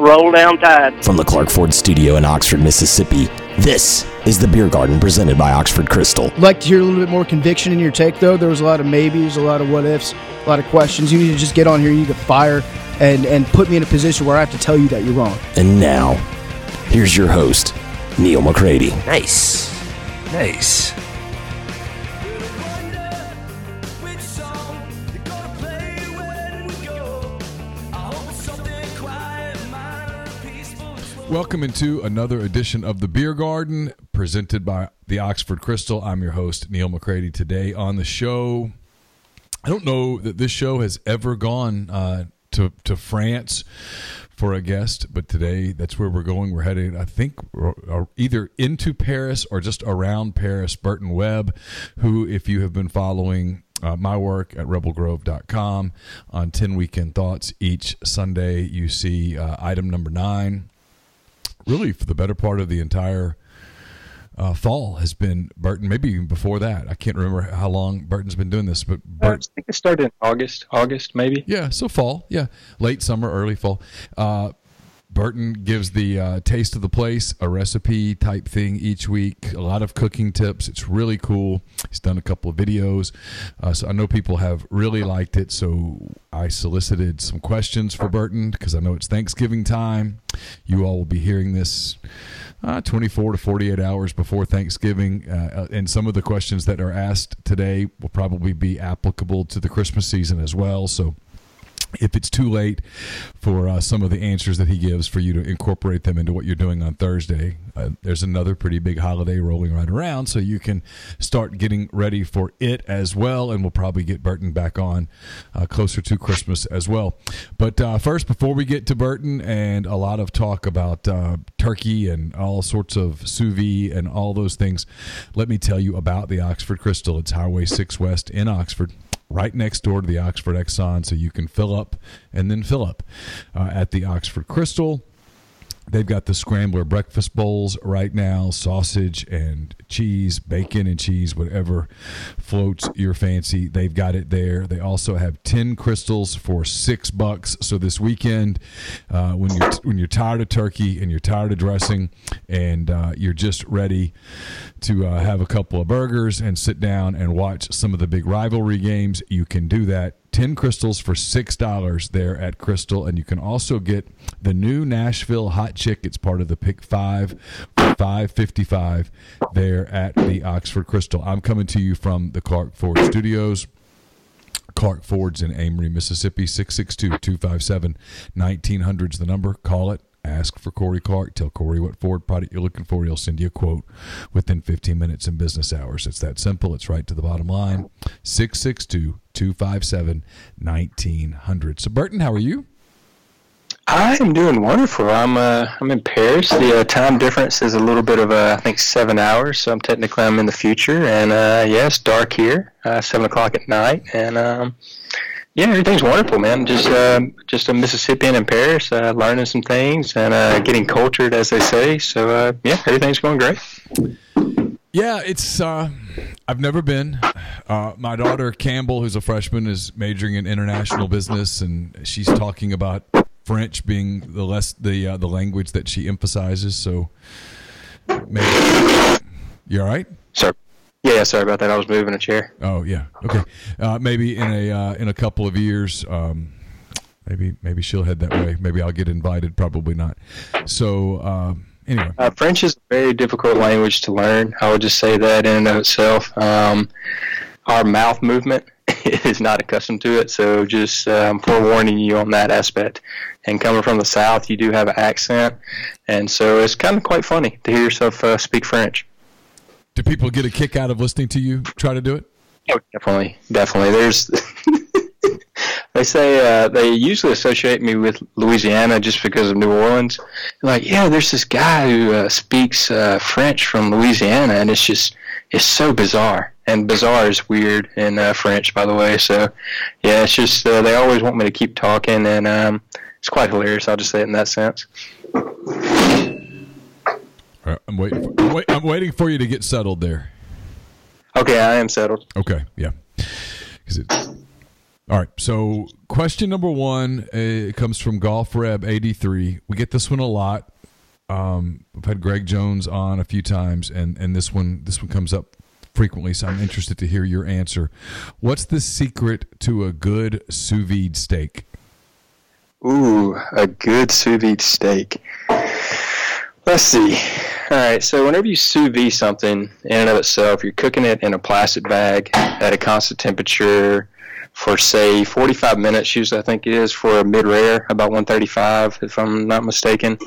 roll down tide. From the Clark Ford studio in Oxford, Mississippi, this is the Beer Garden presented by Oxford Krystal. I'd like to hear a little bit more conviction in your take, though. There was a lot of maybes, a lot of what ifs, a lot of questions. You need to just get on here. You need to fire and, and put me in a position where I have to tell you that you're wrong. And now, here's your host, Neil McCready. Nice. Nice. Welcome into another edition of the Beer Garden presented by the Oxford Krystal. I'm your host, Neil McCready. Today on the show, I don't know that this show has ever gone uh, to, to France for a guest, but today that's where we're going. We're heading, I think, either into Paris or just around Paris. Burton Webb, who, if you have been following uh, my work at rebelgrove.com on 10 weekend thoughts each Sunday, you see uh, item number nine really for the better part of the entire uh, fall has been Burton. Maybe even before that. I can't remember how long Burton's been doing this, but Burt, I think it started in August. August, maybe. Yeah, so fall. Yeah, late summer, early fall. Uh, Burton gives the uh, taste of the place, a recipe type thing each week, a lot of cooking tips. It's really cool. He's done a couple of videos. Uh, so I know people have really liked it. So I solicited some questions for Burton because I know it's Thanksgiving time. You all will be hearing this uh, 24 to 48 hours before Thanksgiving. Uh, uh, and some of the questions that are asked today will probably be applicable to the Christmas season as well. So if it's too late for uh, some of the answers that he gives for you to incorporate them into what you're doing on Thursday, uh, there's another pretty big holiday rolling right around, so you can start getting ready for it as well. And we'll probably get Burton back on uh, closer to Christmas as well. But uh, first, before we get to Burton and a lot of talk about uh, turkey and all sorts of sous vide and all those things, let me tell you about the Oxford Krystal. It's Highway 6 West in Oxford right next door to the Oxford Exxon, so you can fill up and then fill up uh, at the Oxford Krystal. They've got the scrambler breakfast bowls right now, sausage and cheese, bacon and cheese, whatever floats your fancy. They've got it there. They also have ten Krystals for six bucks. So this weekend, uh, when you're when you're tired of turkey and you're tired of dressing, and uh, you're just ready to uh, have a couple of burgers and sit down and watch some of the big rivalry games, you can do that 10 Krystals for $6 there at Krystal. And you can also get the new Nashville Hot Chick. It's part of the Pick 5 for 555 there at the Oxford Krystal. I'm coming to you from the Clark Ford Studios. Clark Ford's in Amory, Mississippi, 662 257 1900 is the number. Call it. Ask for Corey Clark. Tell Corey what Ford product you're looking for. He'll send you a quote within 15 minutes in business hours. It's that simple. It's right to the bottom line. 662 257 1900. So, Burton, how are you? I'm doing wonderful. I'm uh, I'm in Paris. The uh, time difference is a little bit of uh, I think seven hours. So I'm technically I'm in the future, and uh, yeah, dark here, uh, seven o'clock at night, and um, yeah, everything's wonderful, man. Just uh, just a Mississippian in Paris, uh, learning some things and uh, getting cultured, as they say. So uh, yeah, everything's going great. Yeah, it's. Uh, I've never been. Uh, my daughter Campbell, who's a freshman, is majoring in international business, and she's talking about French being the less the uh, the language that she emphasizes. So, maybe you all right? Sir. Yeah, sorry about that. I was moving a chair. Oh yeah, okay. Uh, maybe in a uh, in a couple of years, um, maybe maybe she'll head that way. Maybe I'll get invited. Probably not. So um, anyway, uh, French is a very difficult language to learn. I would just say that in and of itself. Um, our mouth movement is not accustomed to it, so just um, forewarning you on that aspect. And coming from the south, you do have an accent, and so it's kind of quite funny to hear yourself uh, speak French. Do people get a kick out of listening to you try to do it? Oh, definitely, definitely. There's. they say uh, they usually associate me with Louisiana just because of New Orleans. Like, yeah, there's this guy who uh, speaks uh, French from Louisiana, and it's just it's so bizarre. And bizarre is weird in uh, French, by the way. So, yeah, it's just uh, they always want me to keep talking, and um, it's quite hilarious. I'll just say it in that sense. I'm waiting. For, I'm, wait, I'm waiting for you to get settled there. Okay, I am settled. Okay, yeah. Because it's All right. So, question number one uh, comes from Golf Reb eighty three. We get this one a lot. Um, I've had Greg Jones on a few times, and and this one this one comes up frequently. So I'm interested to hear your answer. What's the secret to a good sous vide steak? Ooh, a good sous vide steak. Let's see. All right, so whenever you sous vide something in and of itself, you're cooking it in a plastic bag at a constant temperature for say 45 minutes. Usually, I think it is for a mid rare, about 135, if I'm not mistaken.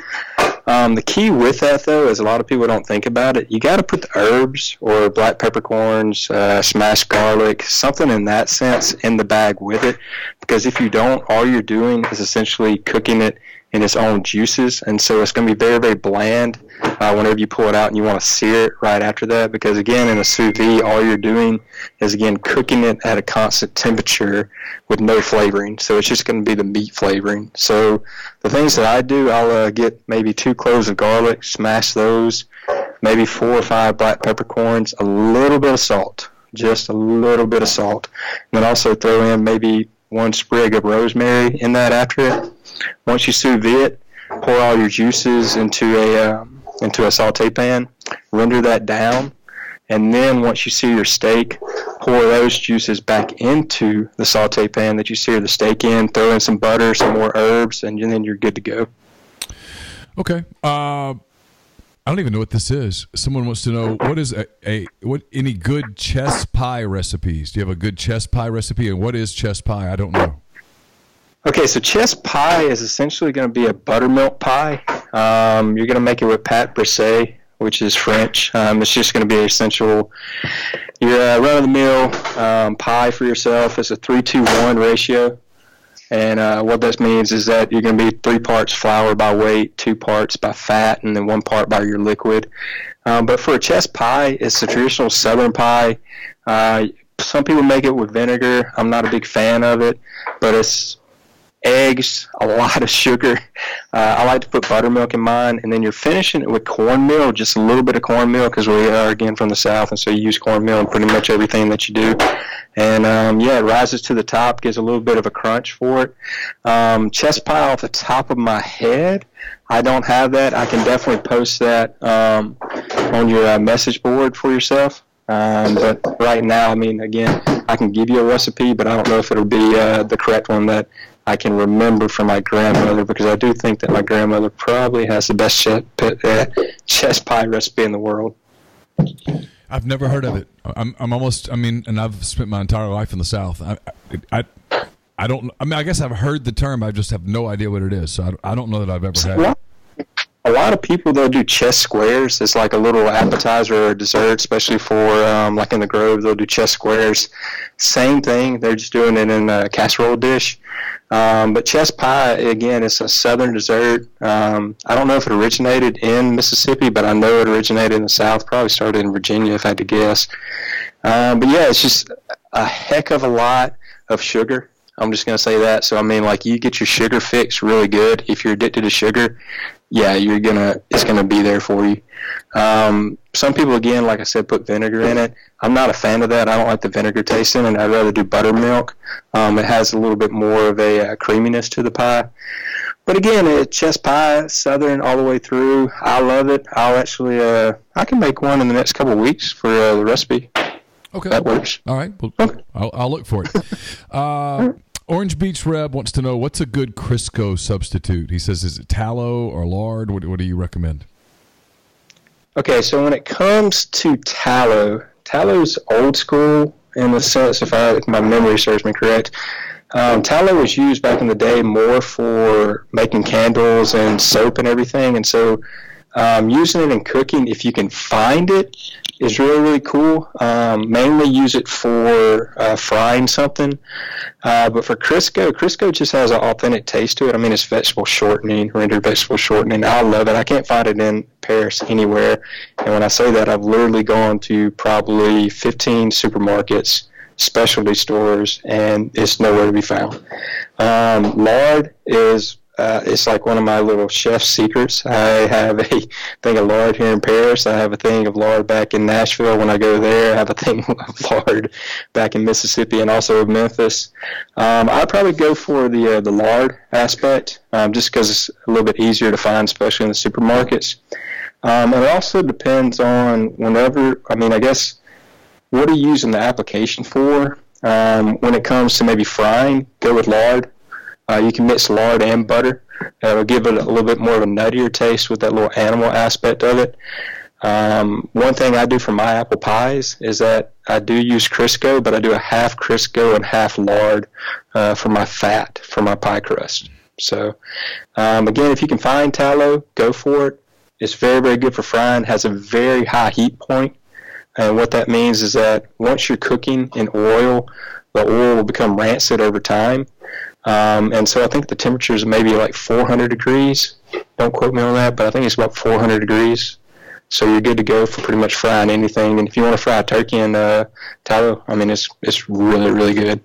Um, the key with that, though, is a lot of people don't think about it. You got to put the herbs or black peppercorns, uh, smashed garlic, something in that sense in the bag with it. Because if you don't, all you're doing is essentially cooking it in its own juices, and so it's going to be very, very bland uh, whenever you pull it out and you want to sear it right after that. Because again, in a sous vide, all you're doing is again cooking it at a constant temperature with no flavoring. So it's just going to be the meat flavoring. So the things that I do, I'll uh, get maybe two cloves of garlic, smash those, maybe four or five black peppercorns, a little bit of salt, just a little bit of salt, and then also throw in maybe one sprig of rosemary in that after it. Once you sous vide it, pour all your juices into a um, into a saute pan, render that down, and then once you sear your steak, pour those juices back into the saute pan that you sear the steak in. Throw in some butter, some more herbs, and then you're good to go. Okay. Uh, I don't even know what this is. Someone wants to know what is a, a what any good chess pie recipes? Do you have a good chess pie recipe? And what is chess pie? I don't know. Okay, so chess pie is essentially going to be a buttermilk pie. Um, you're going to make it with pâte brisée, which is French. Um, it's just going to be an essential. Your uh, run-of-the-mill um, pie for yourself It's a three-two-one ratio. And uh, what this means is that you're going to be three parts flour by weight, two parts by fat, and then one part by your liquid. Um, but for a chess pie, it's a traditional southern pie. Uh, some people make it with vinegar. I'm not a big fan of it, but it's eggs, a lot of sugar. Uh, I like to put buttermilk in mine, and then you're finishing it with cornmeal, just a little bit of cornmeal because we are again from the south, and so you use cornmeal in pretty much everything that you do. And um, yeah, it rises to the top, gives a little bit of a crunch for it. Um, chess pie off the top of my head, I don't have that. I can definitely post that um, on your uh, message board for yourself. Um, but right now, I mean, again, I can give you a recipe, but I don't know if it'll be uh, the correct one that I can remember from my grandmother because I do think that my grandmother probably has the best chest, uh, chess pie recipe in the world. I've never heard of it. I'm, I'm almost. I mean, and I've spent my entire life in the South. I, I, I don't. I mean, I guess I've heard the term. I just have no idea what it is. So I, I don't know that I've ever had it. A lot of people they'll do chess squares. It's like a little appetizer or dessert, especially for um, like in the Grove. They'll do chess squares. Same thing. They're just doing it in a casserole dish. Um, but chess pie, again, it's a southern dessert. Um, I don't know if it originated in Mississippi, but I know it originated in the South. Probably started in Virginia, if I had to guess. Um, but yeah, it's just a heck of a lot of sugar. I'm just going to say that. So, I mean, like, you get your sugar fix really good. If you're addicted to sugar, yeah, you're gonna it's gonna be there for you. Um, some people, again, like I said, put vinegar in it. I'm not a fan of that. I don't like the vinegar taste in it. I'd rather do buttermilk. Um, it has a little bit more of a uh, creaminess to the pie. But again, it's chess pie, southern all the way through. I love it. I'll actually, uh, I can make one in the next couple of weeks for uh, the recipe. Okay, that works. All right, well, Okay. I'll, I'll look for it. Uh, Orange Beach Reb wants to know what's a good Crisco substitute. He says, is it tallow or lard? What, what do you recommend? Okay, so when it comes to tallow, tallow's old school in the sense, if, I, if my memory serves me correct. Um, tallow was used back in the day more for making candles and soap and everything, and so um, using it in cooking, if you can find it, is really really cool. Um, mainly use it for uh, frying something, uh, but for Crisco, Crisco just has an authentic taste to it. I mean, it's vegetable shortening, rendered vegetable shortening. I love it. I can't find it in Paris anywhere, and when I say that, I've literally gone to probably 15 supermarkets, specialty stores, and it's nowhere to be found. Um, lard is uh, it's like one of my little chef secrets. I have a thing of lard here in Paris. I have a thing of lard back in Nashville when I go there. I have a thing of lard back in Mississippi and also Memphis. Um, I'd probably go for the uh, the lard aspect um, just because it's a little bit easier to find, especially in the supermarkets. Um, and it also depends on whenever. I mean, I guess what are you using the application for? Um, when it comes to maybe frying, go with lard. Uh, you can mix lard and butter. That'll give it a little bit more of a nuttier taste with that little animal aspect of it. Um, one thing I do for my apple pies is that I do use Crisco, but I do a half Crisco and half lard uh, for my fat for my pie crust. So, um, again, if you can find tallow, go for it. It's very, very good for frying. Has a very high heat point, and what that means is that once you're cooking in oil, the oil will become rancid over time. Um, and so I think the temperature is maybe like 400 degrees. Don't quote me on that, but I think it's about 400 degrees. So you're good to go for pretty much frying anything. And if you want to fry turkey and uh, I mean, it's it's really really good.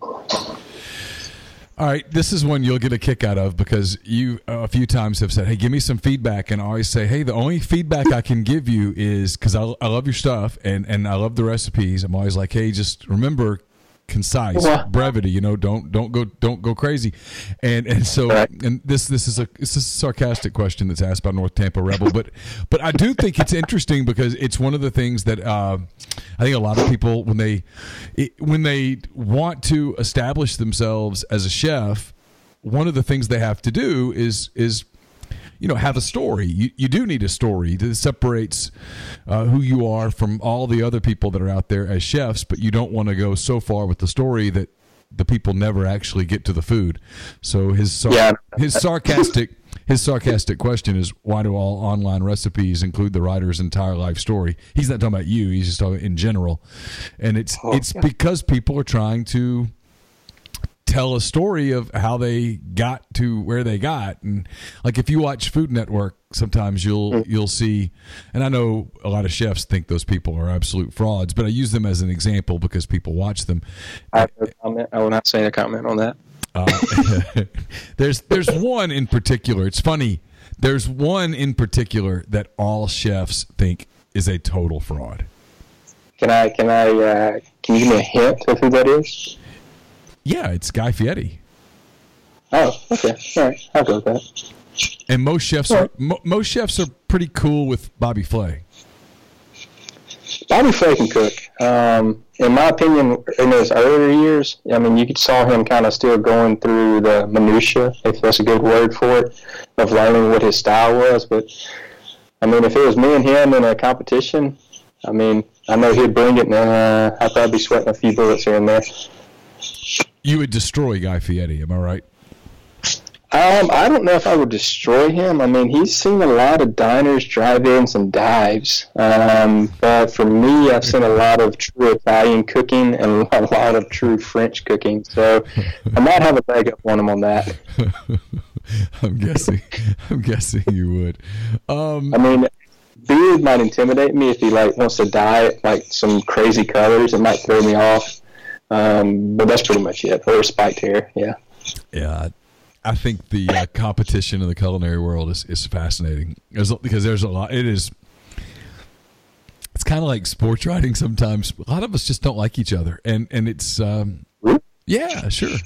All right, this is one you'll get a kick out of because you uh, a few times have said, "Hey, give me some feedback," and I always say, "Hey, the only feedback I can give you is because I, I love your stuff and and I love the recipes. I'm always like, hey, just remember, concise Well- brevity you know don't don't go don't go crazy and and so Right. and this this is a this is a sarcastic question that's asked by north tampa rebel but but i do think it's interesting because it's one of the things that uh, i think a lot of people when they it, when they want to establish themselves as a chef one of the things they have to do is is you know have a story. You, you do need a story that separates uh, who you are from all the other people that are out there as chefs but you don't want to go so far with the story that the people never actually get to the food. So his sar- Yeah. his sarcastic his sarcastic question is why do all online recipes include the writer's entire life story? He's not talking about you he's just talking in general. And it's it's because people are trying to tell a story of how they got to where they got and like if you watch food network sometimes you'll you'll see and i know a lot of chefs think those people are absolute frauds but i use them as an example because people watch them I have no comment. I will not say a comment on that. uh, there's there's one in particular it's funny there's one in particular that all chefs think is a total fraud Can I? Can I? Uh, can you give me a hint of who that is? Yeah it's guy fieri Oh, okay. All right. I'll go with that. and most chefs are mo- most chefs are pretty cool with bobby flay Bobby Flay can cook. Um, in my opinion, in his earlier years, I mean, you saw him kind of still going through the minutia, if that's a good word for it, of learning what his style was. But I mean, if it was me and him in a competition, I mean, I know he'd bring it, and uh, I'd probably be sweating a few bullets here and there. You would destroy guy fieri am i right Um, I don't know if I would destroy him. I mean, he's seen a lot of diners, drive-ins, and dives. Um, but for me, I've seen a lot of true Italian cooking and a lot of true French cooking. So I might have a leg up on him on that. I'm guessing. I'm guessing you would. Um, I mean, beard might intimidate me if he like wants to dye it like some crazy colors. It might throw me off. Um, but that's pretty much it. Or spiked hair. Yeah. yeah, I think the uh, competition in the culinary world is, is fascinating there's, because there's a lot. It is. It's kind of like sports writing. Sometimes a lot of us just don't like each other, and and it's um, yeah, sure.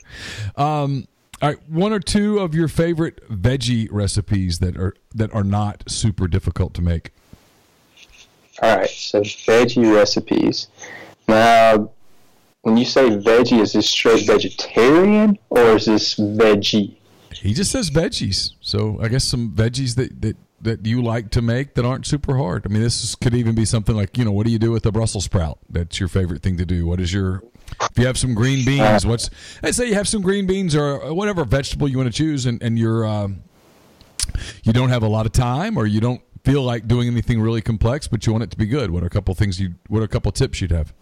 Um, all right, one or two of your favorite veggie recipes that are that are not super difficult to make. All right, so veggie recipes. Now, when you say veggie, is this straight vegetarian or is this veggie? He just says veggies. So I guess some veggies that, that, that you like to make that aren't super hard. I mean, this is, could even be something like, you know, what do you do with a Brussels sprout? That's your favorite thing to do. What is your, if you have some green beans, what's, let's say you have some green beans or whatever vegetable you want to choose and, and you're, um, you don't have a lot of time or you don't feel like doing anything really complex, but you want it to be good. What are a couple things you, what are a couple tips you'd have?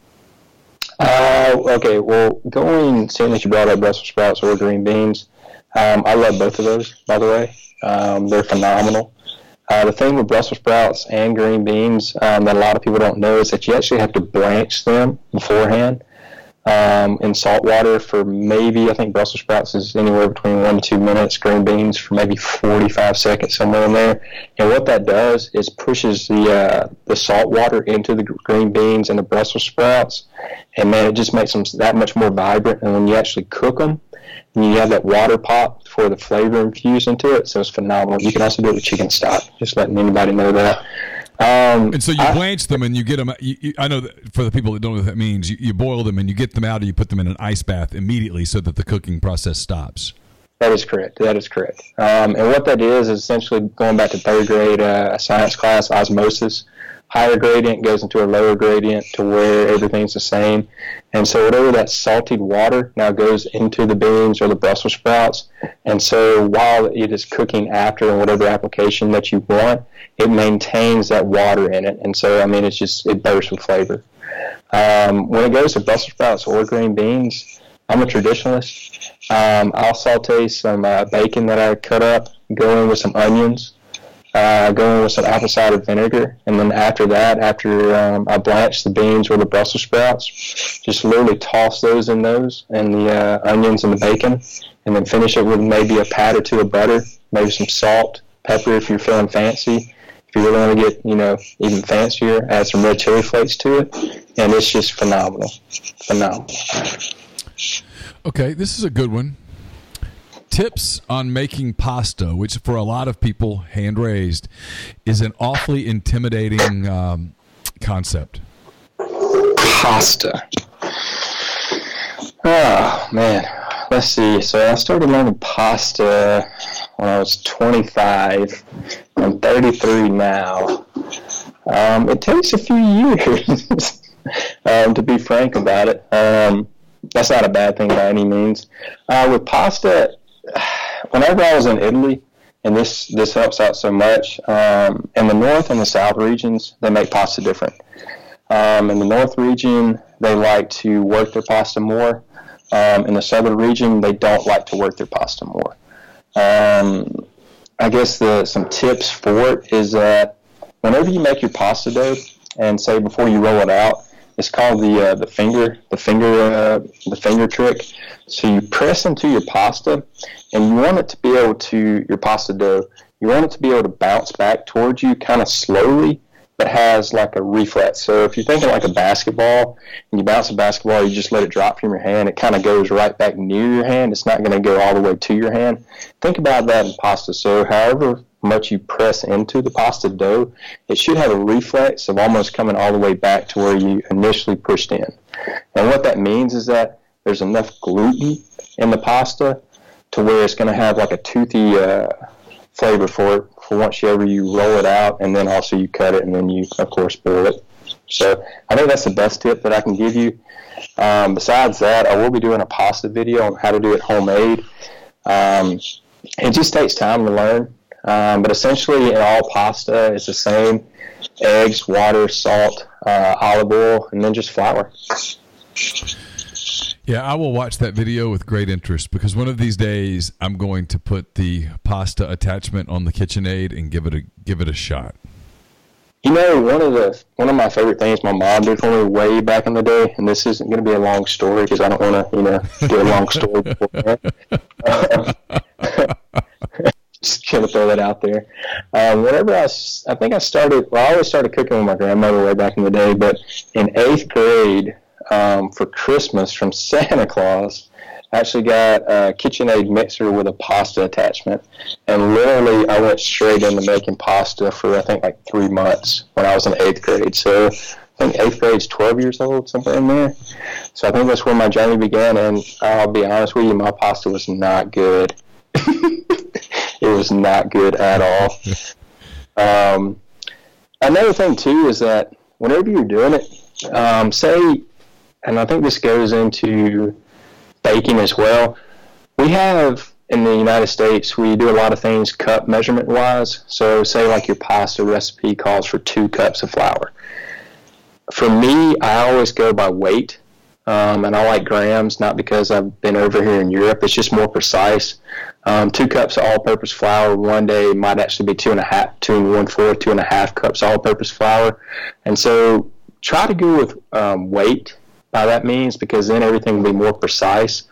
Uh, okay, well, going, seeing that you brought up Brussels sprouts or green beans, um, I love both of those, by the way. Um, they're phenomenal. Uh, the thing with Brussels sprouts and green beans um, that a lot of people don't know is that you actually have to blanch them beforehand. Um, in salt water for maybe I think Brussels sprouts is anywhere between one to two minutes. Green beans for maybe 45 seconds somewhere in there. And what that does is pushes the uh, the salt water into the green beans and the Brussels sprouts, and man, it just makes them that much more vibrant. And when you actually cook them, and you have that water pop for the flavor infused into it, so it's phenomenal. You can also do it with chicken stock. Just letting anybody know that. Um, and so you I, blanch them and you get them. You, you, I know that for the people that don't know what that means, you, you, boil them and you get them out and you put them in an ice bath immediately so that the cooking process stops. That is correct. That is correct. Um, and what that is is essentially going back to third grade uh, science class, osmosis higher gradient goes into a lower gradient to where everything's the same. And so whatever that salted water now goes into the beans or the Brussels sprouts. And so while it is cooking after whatever application that you want, it maintains that water in it. And so, I mean, it's just, it bursts with flavor. Um, when it goes to Brussels sprouts or green beans, I'm a traditionalist. Um, I'll saute some uh, bacon that I cut up, go in with some onions, uh, in with some apple cider vinegar, and then after that, after um, I blanch the beans or the Brussels sprouts, just literally toss those in those and the uh, onions and the bacon, and then finish it with maybe a pat or two of butter, maybe some salt, pepper if you're feeling fancy. If you really want to get, you know, even fancier, add some red chili flakes to it, and it's just phenomenal, phenomenal. Okay, this is a good one tips on making pasta, which for a lot of people, hand raised, is an awfully intimidating um, concept. Pasta. Oh man, let's see. So I started learning pasta when I was 25. I'm 33 now. Um, it takes a few years, um, to be frank about it. Um, that's not a bad thing by any means. Uh, with pasta, whenever I was in Italy, and this this helps out so much. Um, in the north and the south regions, they make pasta different. Um, in the north region, they like to work their pasta more. Um, in the southern region, they don't like to work their pasta more. I guess the some tips for it is that whenever you make your pasta dough, and say before you roll it out, it's called the uh, the finger the finger uh, the finger trick. So you press into your pasta, and you want it to be able to your pasta dough. You want it to be able to bounce back towards you, kind of slowly, but has like a reflex. So if you're thinking like a basketball, and you bounce a basketball, you just let it drop from your hand. It kind of goes right back near your hand. It's not going to go all the way to your hand. Think about that in pasta. So however much you press into the pasta dough, it should have a reflex of almost coming all the way back to where you initially pushed in. And what that means is that there's enough gluten in the pasta to where it's going to have like a toothy uh, flavor for it for once you ever you roll it out and then also you cut it and then you of course boil it. So I think that's the best tip that I can give you. Um, besides that, I will be doing a pasta video on how to do it homemade. Um, it just takes time to learn. Um, but essentially, in all pasta, it's the same: eggs, water, salt, uh, olive oil, and then just flour. Yeah, I will watch that video with great interest because one of these days I'm going to put the pasta attachment on the KitchenAid and give it a give it a shot. You know, one of the one of my favorite things my mom did for me way back in the day, and this isn't going to be a long story because I don't want to, you know, do a long story. Just gonna throw that out there. Um, whenever I, I think I started. Well, I always started cooking with my grandmother way back in the day. But in eighth grade, um, for Christmas from Santa Claus, I actually got a KitchenAid mixer with a pasta attachment, and literally I went straight into making pasta for I think like three months when I was in eighth grade. So I think eighth grade's 12 years old, something in there. So I think that's where my journey began. And I'll be honest with you, my pasta was not good. it was not good at all. Um, another thing too is that whenever you're doing it, um, say, and I think this goes into baking as well. We have in the United States, we do a lot of things cup measurement wise. So, say like your pasta recipe calls for two cups of flour. For me, I always go by weight. Um, and I like grams, not because I've been over here in Europe. It's just more precise. Um, two cups of all-purpose flour one day might actually be two and a half, two and one fourth, two and a half cups all-purpose flour. And so try to go with um, weight by that means because then everything will be more precise.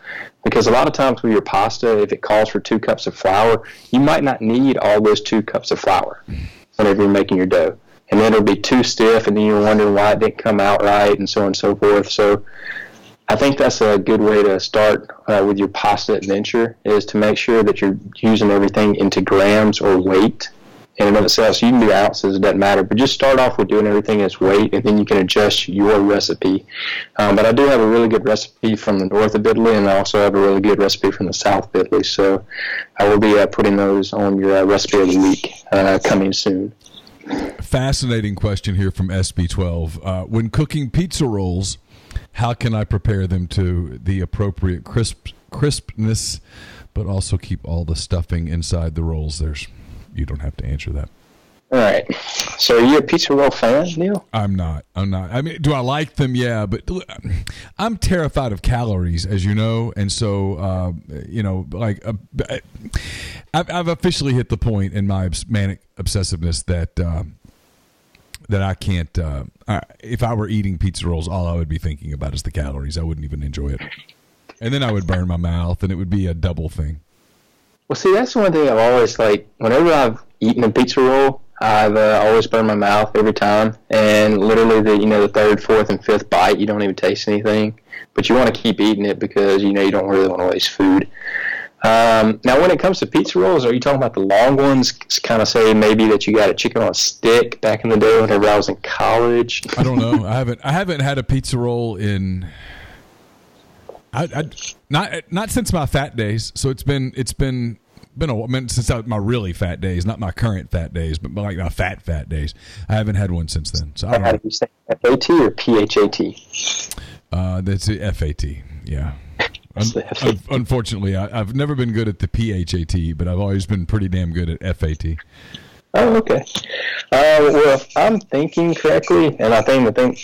Because a lot of times with your pasta, if it calls for two cups of flour, you might not need all those two cups of flour whenever you're making your dough. And then it'll be too stiff, and then you're wondering why it didn't come out right, and so on and so forth. So I think that's a good way to start uh, with your pasta adventure is to make sure that you're using everything into grams or weight in and of itself. So you can do ounces, it doesn't matter. But just start off with doing everything as weight, and then you can adjust your recipe. Um, but I do have a really good recipe from the north of Italy, and I also have a really good recipe from the south of Italy. So I will be uh, putting those on your uh, recipe of the week uh, coming soon. Fascinating question here from SB12. Uh, when cooking pizza rolls, how can I prepare them to the appropriate crisp crispness, but also keep all the stuffing inside the rolls? There's, you don't have to answer that. All right. So, are you a pizza roll fan, Neil? I'm not. I'm not. I mean, do I like them? Yeah, but I'm terrified of calories, as you know, and so uh, you know, like uh, I've, I've, officially hit the point in my manic obsessiveness that uh, that I can't. Uh, I, if I were eating pizza rolls, all I would be thinking about is the calories. I wouldn't even enjoy it, and then I would burn my mouth, and it would be a double thing. Well, see, that's one thing I've always like. Whenever I've eaten a pizza roll, I've uh, always burned my mouth every time, and literally the you know the third, fourth, and fifth bite, you don't even taste anything, but you want to keep eating it because you know you don't really want to waste food. Um, now, when it comes to pizza rolls, are you talking about the long ones? Kind of say maybe that you got a chicken on a stick back in the day whenever I was in college. I don't know. I haven't. I haven't had a pizza roll in. I, I not not since my fat days. So it's been it's been been a I mean, since I, my really fat days, not my current fat days, but like my fat fat days. I haven't had one since then. So I don't How do you say FAT or PHAT? Uh, that's a FAT. Yeah. Un- un- unfortunately, I, have never been good at the PHAT, but I've always been pretty damn good at FAT. Oh, okay. Uh, well, if I'm thinking correctly, and I think the thing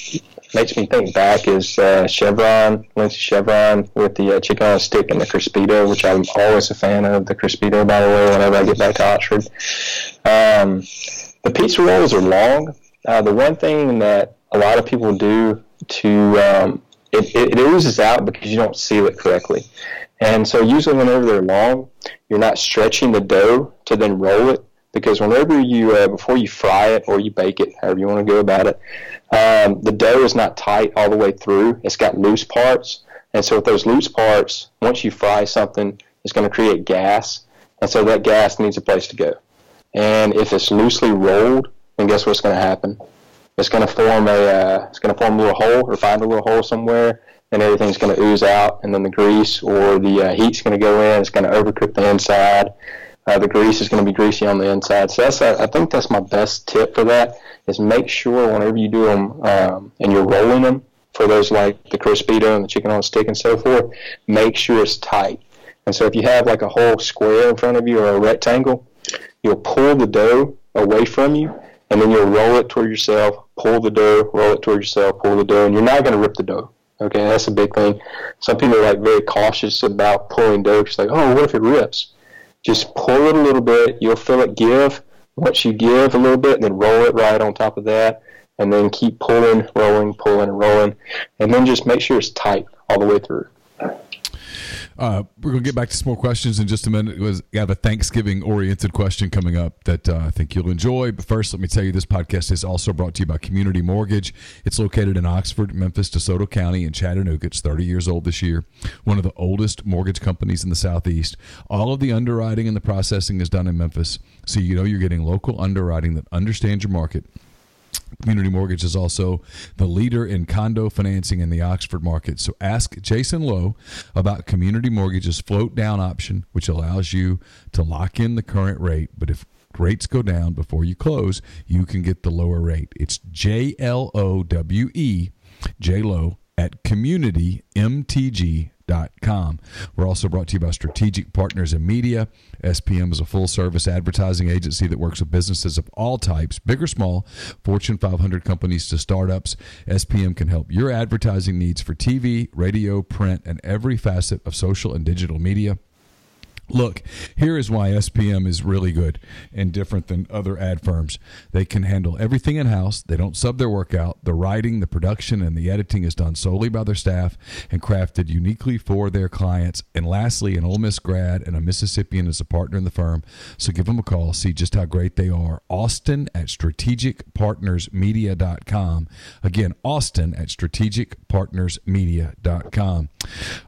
makes me think back is uh, Chevron, Lindsay Chevron with the uh, chicken on a stick and the Crispito, which I'm always a fan of the Crispito, by the way, whenever I get back to Oxford. Um, the pizza rolls are long. Uh, the one thing that a lot of people do to um, it, it, it oozes out because you don't seal it correctly. And so usually whenever they're long, you're not stretching the dough to then roll it because whenever you uh, before you fry it or you bake it, however you want to go about it, um, the dough is not tight all the way through. It's got loose parts, and so with those loose parts, once you fry something, it's going to create gas, and so that gas needs a place to go. And if it's loosely rolled, then guess what's going to happen? It's going to form a uh, it's going to form a little hole or find a little hole somewhere, and everything's going to ooze out, and then the grease or the uh, heat's going to go in. It's going to overcook the inside uh, the grease is going to be greasy on the inside. So that's I think that's my best tip for that is make sure whenever you do them um, and you're rolling them for those like the crispito and the chicken on a stick and so forth, make sure it's tight. And so if you have like a whole square in front of you or a rectangle, you'll pull the dough away from you and then you'll roll it toward yourself, pull the dough, roll it toward yourself, pull the dough, and you're not going to rip the dough. Okay, that's a big thing. Some people are like very cautious about pulling dough. It's like, oh, what if it rips? Just pull it a little bit. You'll feel it give. Once you give a little bit, then roll it right on top of that, and then keep pulling, rolling, pulling, and rolling, and then just make sure it's tight all the way through. Uh, we're going to get back to some more questions in just a minute. We have a Thanksgiving oriented question coming up that uh, I think you'll enjoy. But first, let me tell you this podcast is also brought to you by Community Mortgage. It's located in Oxford, Memphis, DeSoto County, and Chattanooga. It's 30 years old this year. One of the oldest mortgage companies in the Southeast. All of the underwriting and the processing is done in Memphis. So you know you're getting local underwriting that understands your market Community Mortgage is also the leader in condo financing in the Oxford market. So ask Jason Lowe about Community Mortgage's float down option, which allows you to lock in the current rate. But if rates go down before you close, you can get the lower rate. It's J L O W E, J Lowe at communitymtg.com We're also brought to you by Strategic Partners in Media. SPM is a full service advertising agency that works with businesses of all types, big or small, Fortune 500 companies to startups. SPM can help your advertising needs for TV, radio, print, and every facet of social and digital media. Look, here is why SPM is really good and different than other ad firms. They can handle everything in house. They don't sub their work out. The writing, the production, and the editing is done solely by their staff and crafted uniquely for their clients. And lastly, an Ole Miss grad and a Mississippian is a partner in the firm. So give them a call, see just how great they are. Austin at strategicpartnersmedia.com. Again, Austin at strategicpartnersmedia.com.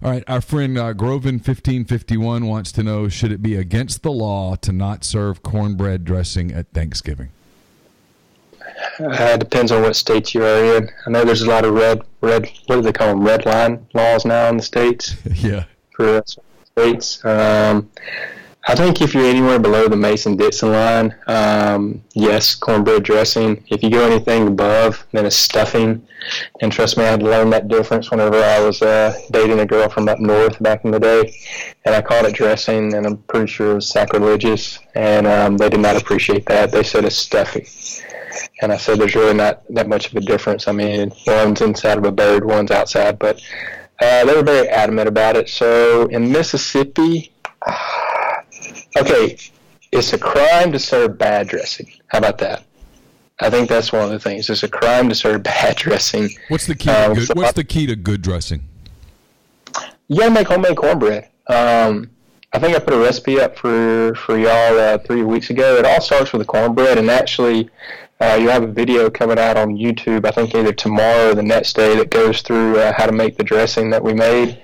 All right, our friend uh, Groven1551 wants to know should it be against the law to not serve cornbread dressing at Thanksgiving? Uh, depends on what state you are in. I know there's a lot of red, red. What do they call them? Red line laws now in the states yeah. for states. Um, I think if you're anywhere below the Mason Dixon line, um, yes, cornbread dressing. If you go anything above, then it's stuffing. And trust me, I had to learn that difference whenever I was uh, dating a girl from up north back in the day. And I called it dressing, and I'm pretty sure it was sacrilegious. And um, they did not appreciate that. They said it's stuffing. And I said there's really not that much of a difference. I mean, one's inside of a bird, one's outside. But uh, they were very adamant about it. So in Mississippi, okay, it's a crime to serve bad dressing. How about that? I think that's one of the things. It's a crime to serve bad dressing. What's the key? To Um, good, what's the key to good dressing? You gotta make homemade cornbread. Um, I think I put a recipe up for for y'all uh, three weeks ago. It all starts with the cornbread, and actually, uh, you have a video coming out on YouTube. I think either tomorrow or the next day that goes through uh, how to make the dressing that we made.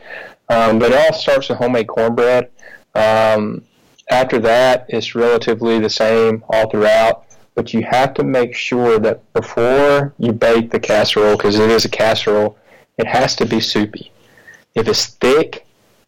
Um, but it all starts with homemade cornbread. Um, after that, it's relatively the same all throughout. But you have to make sure that before you bake the casserole, because it is a casserole, it has to be soupy. If it's thick,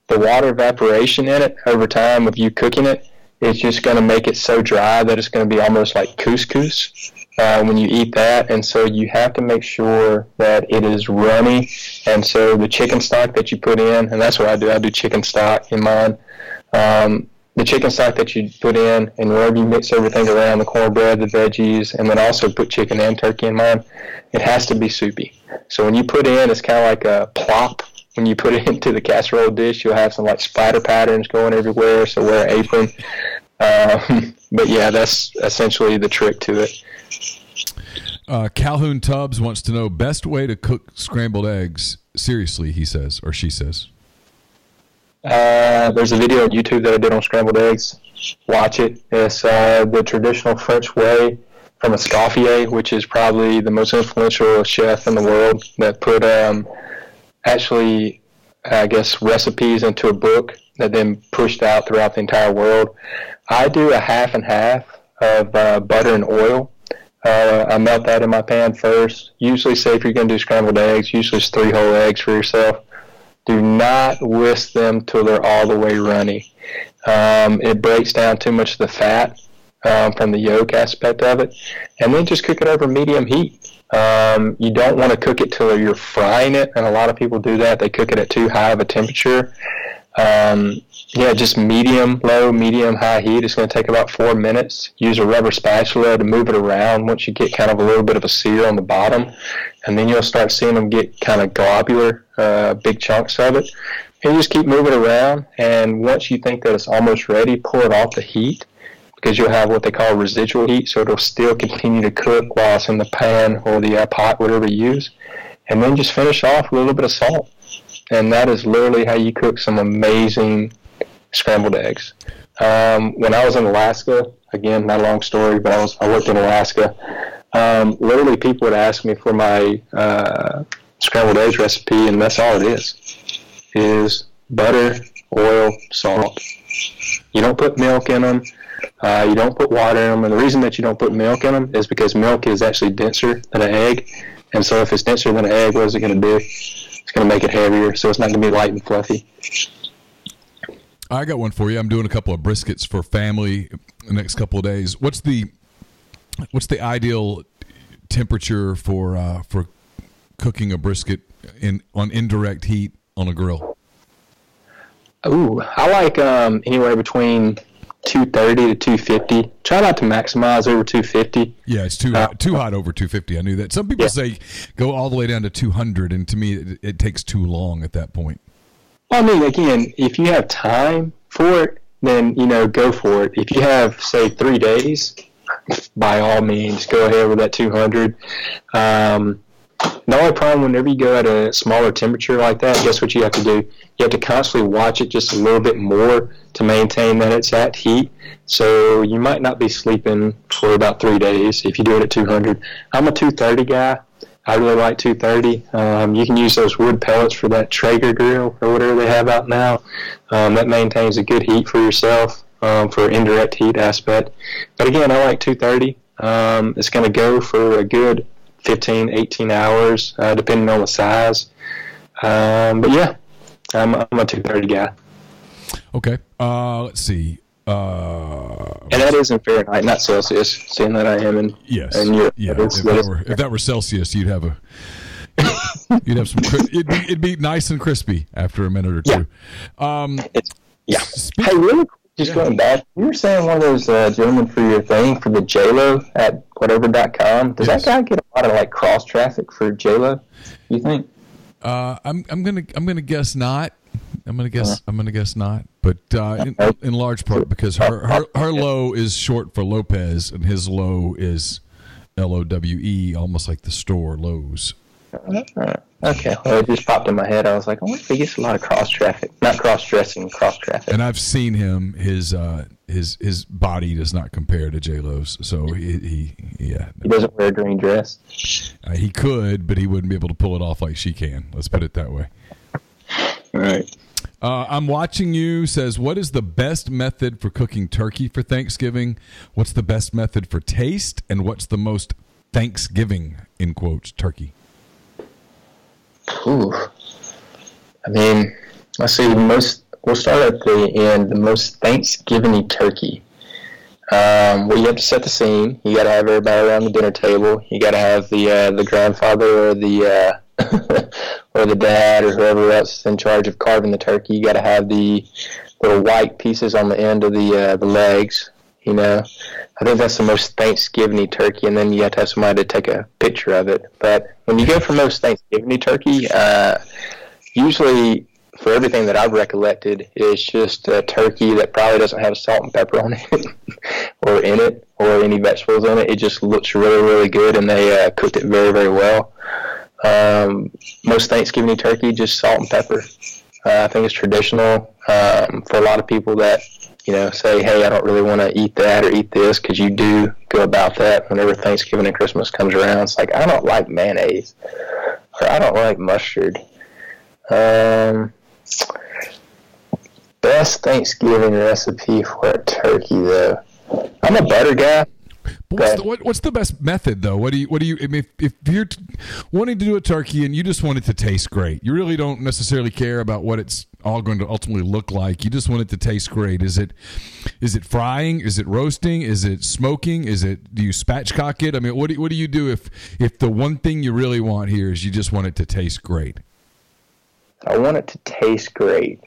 the water evaporation in it over time of you cooking it, it's just going to make it so dry that it's going to be almost like couscous uh, when you eat that. And so you have to make sure that it is runny. And so the chicken stock that you put in, and that's what I do. I do chicken stock in mine. Um, the chicken stock that you put in, and wherever you mix everything around the cornbread, the veggies, and then also put chicken and turkey in mine, it has to be soupy. So when you put in, it's kind of like a plop. When you put it into the casserole dish, you'll have some like spider patterns going everywhere. So wear an apron. Um, but yeah, that's essentially the trick to it. Uh, Calhoun Tubbs wants to know best way to cook scrambled eggs. Seriously, he says or she says. Uh, there's a video on YouTube that I did on scrambled eggs. Watch it. It's uh, the traditional French way from Escoffier, which is probably the most influential chef in the world that put um, actually, I guess, recipes into a book that then pushed out throughout the entire world. I do a half and half of uh, butter and oil. Uh, I melt that in my pan first. Usually, say if you're going to do scrambled eggs, usually it's three whole eggs for yourself do not whisk them till they're all the way runny. Um, it breaks down too much of the fat um, from the yolk aspect of it, and then just cook it over medium heat. Um, you don't want to cook it till you're frying it, and a lot of people do that. They cook it at too high of a temperature. Um, yeah, just medium, low, medium, high heat. It's going to take about four minutes. Use a rubber spatula to move it around once you get kind of a little bit of a seal on the bottom. And then you'll start seeing them get kind of globular, uh, big chunks of it. And just keep moving around. And once you think that it's almost ready, pull it off the heat because you'll have what they call residual heat. So it'll still continue to cook while it's in the pan or the uh, pot, whatever you use. And then just finish off with a little bit of salt and that is literally how you cook some amazing scrambled eggs. Um, when I was in Alaska, again, not a long story, but I was I worked in Alaska. Um, literally, people would ask me for my uh, scrambled eggs recipe, and that's all it is: is butter, oil, salt. You don't put milk in them. Uh, you don't put water in them, and the reason that you don't put milk in them is because milk is actually denser than an egg, and so if it's denser than an egg, what is it going to do? It's going to make it heavier, so it's not going to be light and fluffy. I got one for you. I'm doing a couple of briskets for family the next couple of days. What's the what's the ideal temperature for uh, for cooking a brisket in on indirect heat on a grill? Ooh, I like um, anywhere between 230 to 250. Try not to maximize over 250. Yeah, it's too Uh, hot, too hot over 250. I knew that. Some people Yeah. say go all the way down to 200, and to me, it, it takes too long at that point. Well, I mean, again, if you have time for it, then you know go for it. If you have say three days, by all means go ahead with that 200. Um, the only problem whenever you go at a smaller temperature like that, guess what you have to do? You have to constantly watch it just a little bit more to maintain that it's at heat. So you might not be sleeping for about three days if you do it at 200. I'm a 230 guy. I really like 230. Um, you can use those wood pellets for that Traeger grill or whatever they have out now. Um, that maintains a good heat for yourself um, for indirect heat aspect. But again, I like 230. Um, it's going to go for a good 15, 18 hours, uh, depending on the size. Um, but yeah, I'm, I'm a 230 guy. Okay. Uh, let's see. Uh, and that is in Fahrenheit, not Celsius. Seeing that I am in yes, in Europe, yeah. That is, if, that were, if that were Celsius, you'd have a you'd have some. It'd be, it'd be nice and crispy after a minute or two. Yeah. Um, yeah. Speak, hey, really just Yeah. going back, you were saying one of those uh, gentlemen for your thing for the JLo at whatever.com. Does Yes. that guy get a lot of like cross traffic for JLo? You think? Uh, I'm I'm gonna I'm gonna guess not. I'm gonna guess I'm gonna guess not. But uh, in, in large part because her, her her low is short for Lopez and his low is L O W E, almost like the store Lowe's. Uh, okay, well, it just popped in my head. I was like, I wonder if he gets a lot of cross traffic. Not cross dressing, cross traffic. And I've seen him. His uh, his his body does not compare to J Lo's. So he, he yeah He doesn't wear a green dress. uh, he could, but he wouldn't be able to pull it off like she can. Let's put it that way. Right. Uh, I'm watching you says, what is the best method for cooking turkey for Thanksgiving? What's the best method for taste? And what's the most Thanksgiving, in quotes, turkey? Ooh. I mean, let's see. Most. We'll start at the end. The most Thanksgiving turkey. Um, well, you have to set the scene. You got to have everybody around the dinner table. You got to have the uh, the grandfather or the uh, or the dad or whoever else is in charge of carving the turkey. You got to have the little white pieces on the end of the uh, the legs. You know, I think that's the most Thanksgiving turkey, and then you have to have somebody to take a picture of it. But when you go for most Thanksgiving turkey, uh, usually for everything that I've recollected, it's just a turkey that probably doesn't have salt and pepper on it, or in it, or any vegetables in it. It just looks really, really good, and they uh, cooked it very, very well. Um, most Thanksgiving turkey, just salt and pepper. Uh, I think it's traditional um, for a lot of people that you know say, "Hey, I don't really want to eat that or eat this," because you do go about that whenever Thanksgiving and Christmas comes around. It's like I don't like mayonnaise or I don't like mustard. Um, best Thanksgiving recipe for a turkey, though. I'm a butter guy. But what's, the, what, what's the best method, though? What do you, what do you, I mean, if, if you're t- wanting to do a turkey and you just want it to taste great, you really don't necessarily care about what it's all going to ultimately look like. You just want it to taste great. Is it, is it frying? Is it roasting? Is it smoking? Is it, do you spatchcock it? I mean, what do, what do you do if, if the one thing you really want here is you just want it to taste great? I want it to taste great.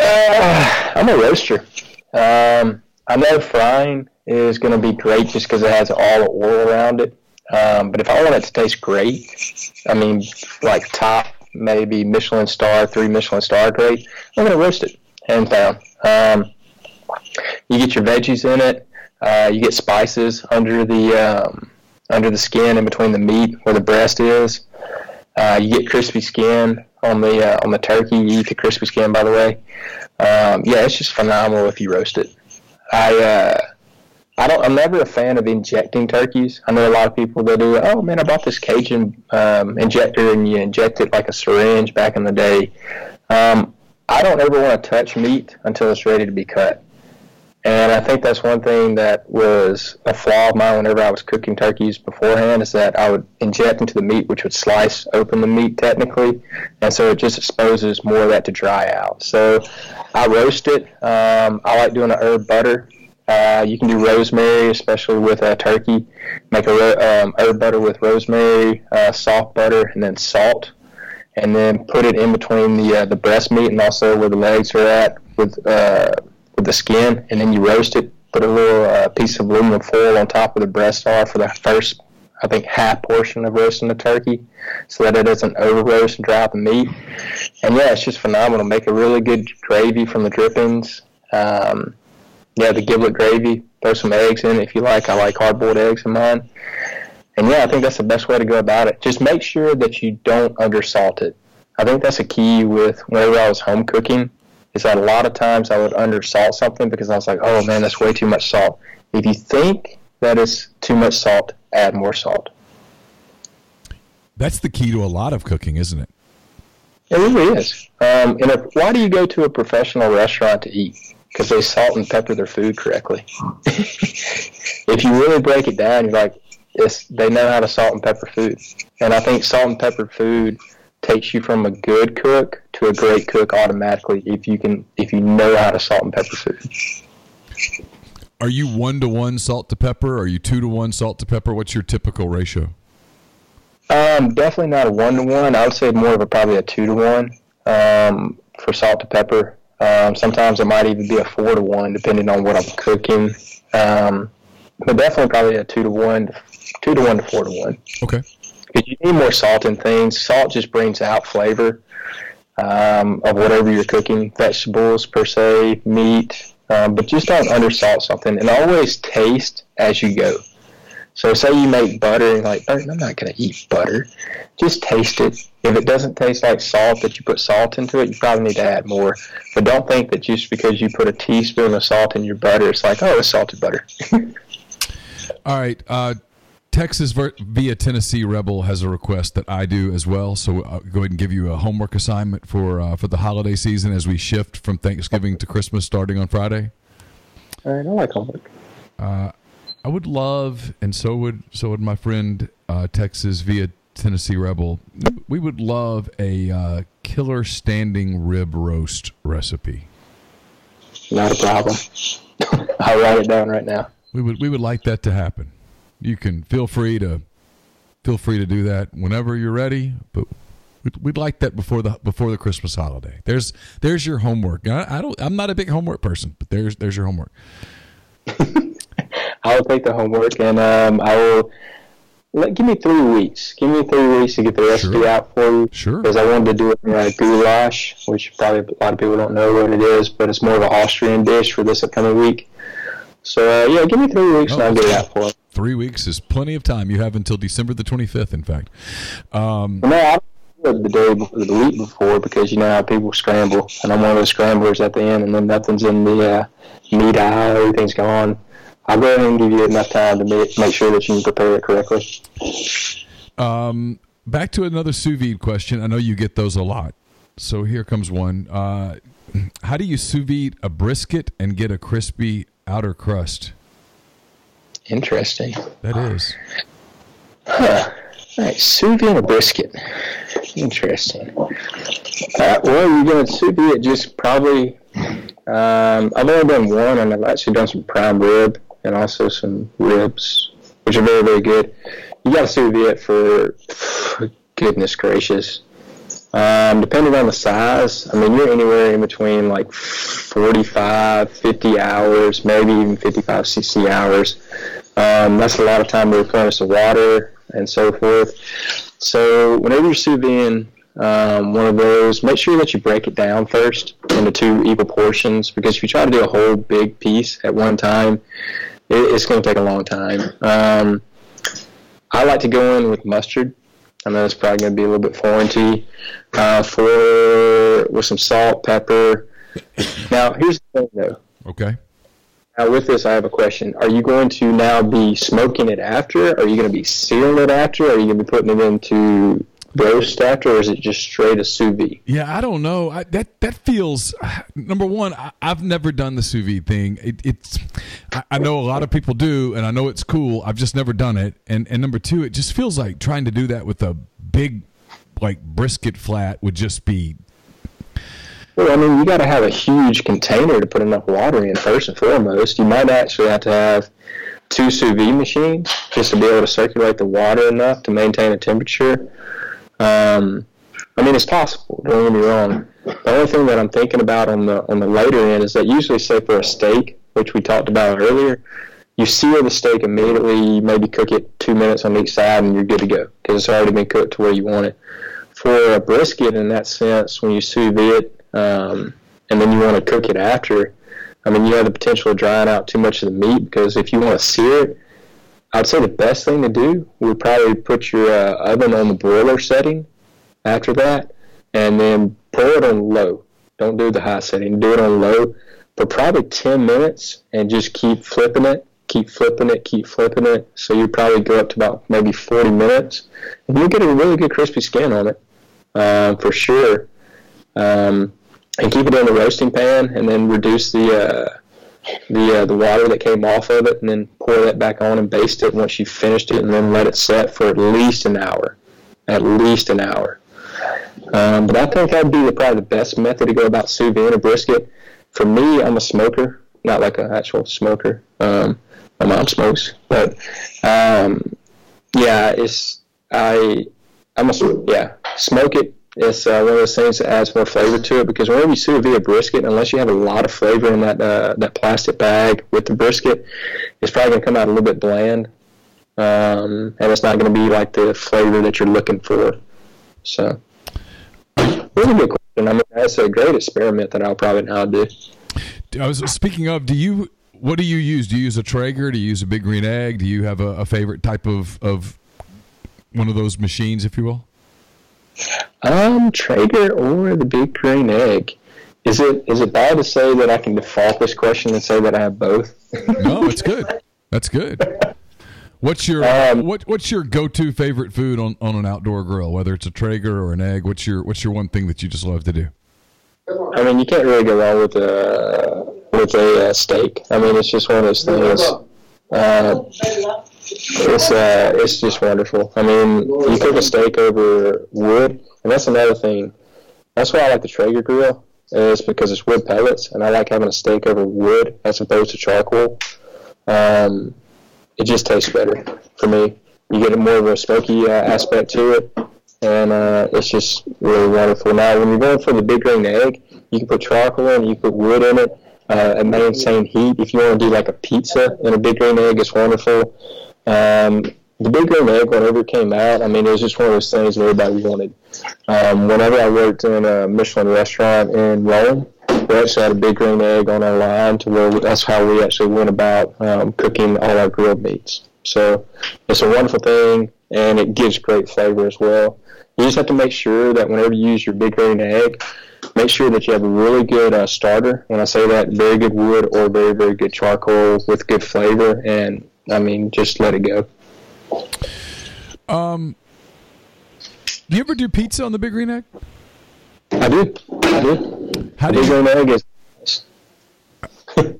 Uh, I'm a roaster. Um, I know frying is going to be great just because it has all the oil around it. Um, but if I want it to taste great, I mean, like top maybe Michelin star, three Michelin star grade, I'm going to roast it, hands down. Um, you get your veggies in it. Uh, you get spices under the um, under the skin in between the meat where the breast is. Uh, you get crispy skin on the uh, on the turkey. You eat the crispy skin, by the way. Um, yeah, it's just phenomenal if you roast it. I uh, I don't. I'm never a fan of injecting turkeys. I know a lot of people that do. Oh man, I bought this Cajun um, injector, and you inject it like a syringe back in the day. Um, I don't ever want to touch meat until it's ready to be cut. And I think that's one thing that was a flaw of mine whenever I was cooking turkeys beforehand is that I would inject into the meat, which would slice open the meat technically. And so it just exposes more of that to dry out. So I roast it. Um, I like doing a herb butter. Uh, you can do rosemary, especially with a turkey. Make a um, herb butter with rosemary, uh, soft butter, and then salt. And then put it in between the uh, the breast meat and also where the legs are at with uh, with the skin, and then you roast it. Put a little uh, piece of aluminum foil on top of the breast are for the first I think half portion of roasting the turkey, so that it doesn't over roast and dry the meat. And yeah, it's just phenomenal. Make a really good gravy from the drippings. Um, yeah, the giblet gravy. Throw some eggs in if you like. I like hard boiled eggs in mine. And yeah, I think that's the best way to go about it. Just make sure that you don't undersalt it. I think that's a key with whenever I was home cooking. Is that a lot of times I would undersalt something because I was like, oh man, that's way too much salt. If you think that is too much salt, add more salt. That's the key to a lot of cooking, isn't it? It really is. Um, and if, why do you go to a professional restaurant to eat? Because they salt and pepper their food correctly. if you really break it down, you're like, it's, they know how to salt and pepper food. And I think salt and pepper food takes you from a good cook to a great cook automatically if you can if you know how to salt and pepper food. Are you one to one salt to pepper? Are you two to one salt to pepper? What's your typical ratio? Um, definitely not a one to one. I would say more of a probably a two to one um, for salt to pepper. Um, sometimes it might even be a four to one, depending on what I'm cooking. Um, but definitely probably a two to one, two to one to four to one. Okay. Because you need more salt in things. Salt just brings out flavor um, of whatever you're cooking, vegetables per se, meat. Um, but just don't undersalt something, and always taste as you go. So say you make butter and you're like, I'm not going to eat butter. Just taste it. If it doesn't taste like salt that you put salt into it, you probably need to add more. But don't think that just because you put a teaspoon of salt in your butter, it's like, oh, it's salted butter. All right. Uh, Texas via Tennessee Rebel has a request that I do as well. So I'll go ahead and give you a homework assignment for uh, for the holiday season as we shift from Thanksgiving to Christmas starting on Friday. All right, I like homework. Uh, I would love, and so would so would my friend uh, Texas via Tennessee Rebel. We would love a uh, killer standing rib roast recipe. Not a problem. I'll write it down right now. We would we would like that to happen. You can feel free to feel free to do that whenever you're ready, but we'd, we'd like that before the before the Christmas holiday. There's there's your homework. I, I don't I'm not a big homework person, but there's there's your homework. I will take the homework and um, I will let, give me three weeks. Give me three weeks to get the recipe Sure. out for you. Sure. Because I wanted to do it in uh, goulash, which probably a lot of people don't know what it is, but it's more of an Austrian dish for this upcoming week. So uh, yeah, give me three weeks and Oh, I'll get it out for you. Three weeks is plenty of time. You have until December the 25th, in fact. Um, No, I don't do it the day before, the week before because you know how people scramble, and I'm one of those scramblers at the end, and then nothing's in the uh, meat aisle, everything's gone. I'll go ahead and give you enough time to make, make sure that you can prepare it correctly. um, back to another sous vide question. I know you get those a lot. So here comes one. Uh, how do you sous vide a brisket and get a crispy outer crust? Interesting. That is. Huh. All right, sous vide a brisket. Interesting. Uh, well, you're going to sous vide it just probably. Um, I've only done one, and I've actually done some prime rib and also some ribs, which are very, very good. You got to sous vide for goodness gracious. Um, depending on the size, I mean, you're anywhere in between like 45, 50 hours, maybe even 55, 60 hours. Um, that's a lot of time to replenish the water and so forth. So whenever you're sous um, one of those, make sure that you break it down first into two equal portions because if you try to do a whole big piece at one time, it, it's going to take a long time. Um, I like to go in with mustard. I know it's probably going to be a little bit foreign to you. Uh, for with some salt, pepper. Now, here's the thing, though. Okay. Now, with this, I have a question. Are you going to now be smoking it after? Are you going to be sealing it after? Are you going to be putting it into roast after, or is it just straight a sous vide? Yeah, I don't know. I, that that feels number one. I, I've never done the sous vide thing. It, it's I, I know a lot of people do, and I know it's cool. I've just never done it. And and number two, it just feels like trying to do that with a big like brisket flat would just be Well, I mean, you got to have a huge container to put enough water in first and foremost. You might actually have to have two sous vide machines just to be able to circulate the water enough to maintain a temperature. Um, I mean, it's possible. Don't get me wrong. The only thing that I'm thinking about on the on the later end is that usually, say for a steak, which we talked about earlier, you sear the steak immediately. You maybe cook it two minutes on each side, and you're good to go because it's already been cooked to where you want it. For a brisket, in that sense, when you sous vide it, um, and then you want to cook it after, I mean, you have the potential of drying out too much of the meat because if you want to sear it, I'd say the best thing to do would probably put your uh, oven on the broiler setting after that, and then pour it on low. Don't do the high setting. Do it on low for probably 10 minutes and just keep flipping it, keep flipping it, keep flipping it. So you probably go up to about maybe 40 minutes, and you'll get a really good crispy skin on it um, for sure. Um, and keep it in the roasting pan, and then reduce the uh, the uh, the water that came off of it, and then pour that back on and baste it once you finished it, and then let it set for at least an hour, at least an hour. Um, but I think that'd be the, probably the best method to go about sous vide a brisket. For me, I'm a smoker, not like an actual smoker. Um, my mom smokes, but um, yeah, it's I I'm a yeah smoke it it's uh, one of those things that adds more flavor to it because whenever you sous a brisket, unless you have a lot of flavor in that uh, that plastic bag with the brisket, it's probably going to come out a little bit bland, um, and it's not going to be like the flavor that you're looking for. So, really good question. I mean, that's a great experiment that I'll probably now do. I was speaking of. Do you? What do you use? Do you use a Traeger? Do you use a Big Green Egg? Do you have a, a favorite type of of one of those machines, if you will? Um, Traeger or the Big Green Egg. Is it is it bad to say that I can default this question and say that I have both? no, it's good. That's good. What's your um, what What's your go to favorite food on, on an outdoor grill? Whether it's a Traeger or an egg, what's your What's your one thing that you just love to do? I mean, you can't really go wrong with a with a uh, steak. I mean, it's just one of those things. Uh, it's uh, it's just wonderful. I mean, you cook a steak over wood, and that's another thing. That's why I like the Traeger grill. Is because it's wood pellets, and I like having a steak over wood as opposed to charcoal. Um, it just tastes better for me. You get more of a smoky uh, aspect to it, and uh, it's just really wonderful. Now, when you're going for the big green egg, you can put charcoal in, you can put wood in it, uh, and maintain heat. If you want to do like a pizza in a big green egg, it's wonderful. Um, the Big Green Egg, whenever it came out, I mean, it was just one of those things that everybody wanted. Um, whenever I worked in a Michelin restaurant in Rome, we actually had a Big Green Egg on our line to where we, that's how we actually went about um, cooking all our grilled meats. So it's a wonderful thing, and it gives great flavor as well. You just have to make sure that whenever you use your Big Green Egg, make sure that you have a really good uh, starter. When I say that, very good wood or very, very good charcoal with good flavor, and I mean, just let it go. Um, do you ever do pizza on the Big Green Egg? I do. I do. How do Big you? Green Egg is.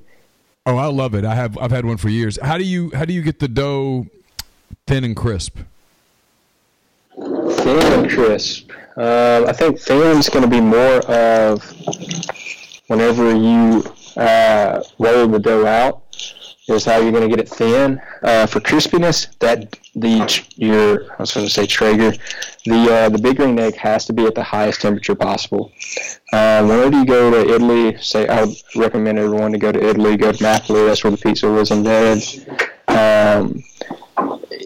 oh, I love it. I have. I've had one for years. How do you? How do you get the dough thin and crisp? Thin and crisp. Uh, I think thin is going to be more of whenever you uh, roll the dough out is how you're going to get it thin. Uh, for crispiness, that the your I was going to say Traeger, the uh, the big green egg has to be at the highest temperature possible. Uh, whenever you go to Italy, say I would recommend everyone to go to Italy, go to Napoli. That's where the pizza was invented. Um,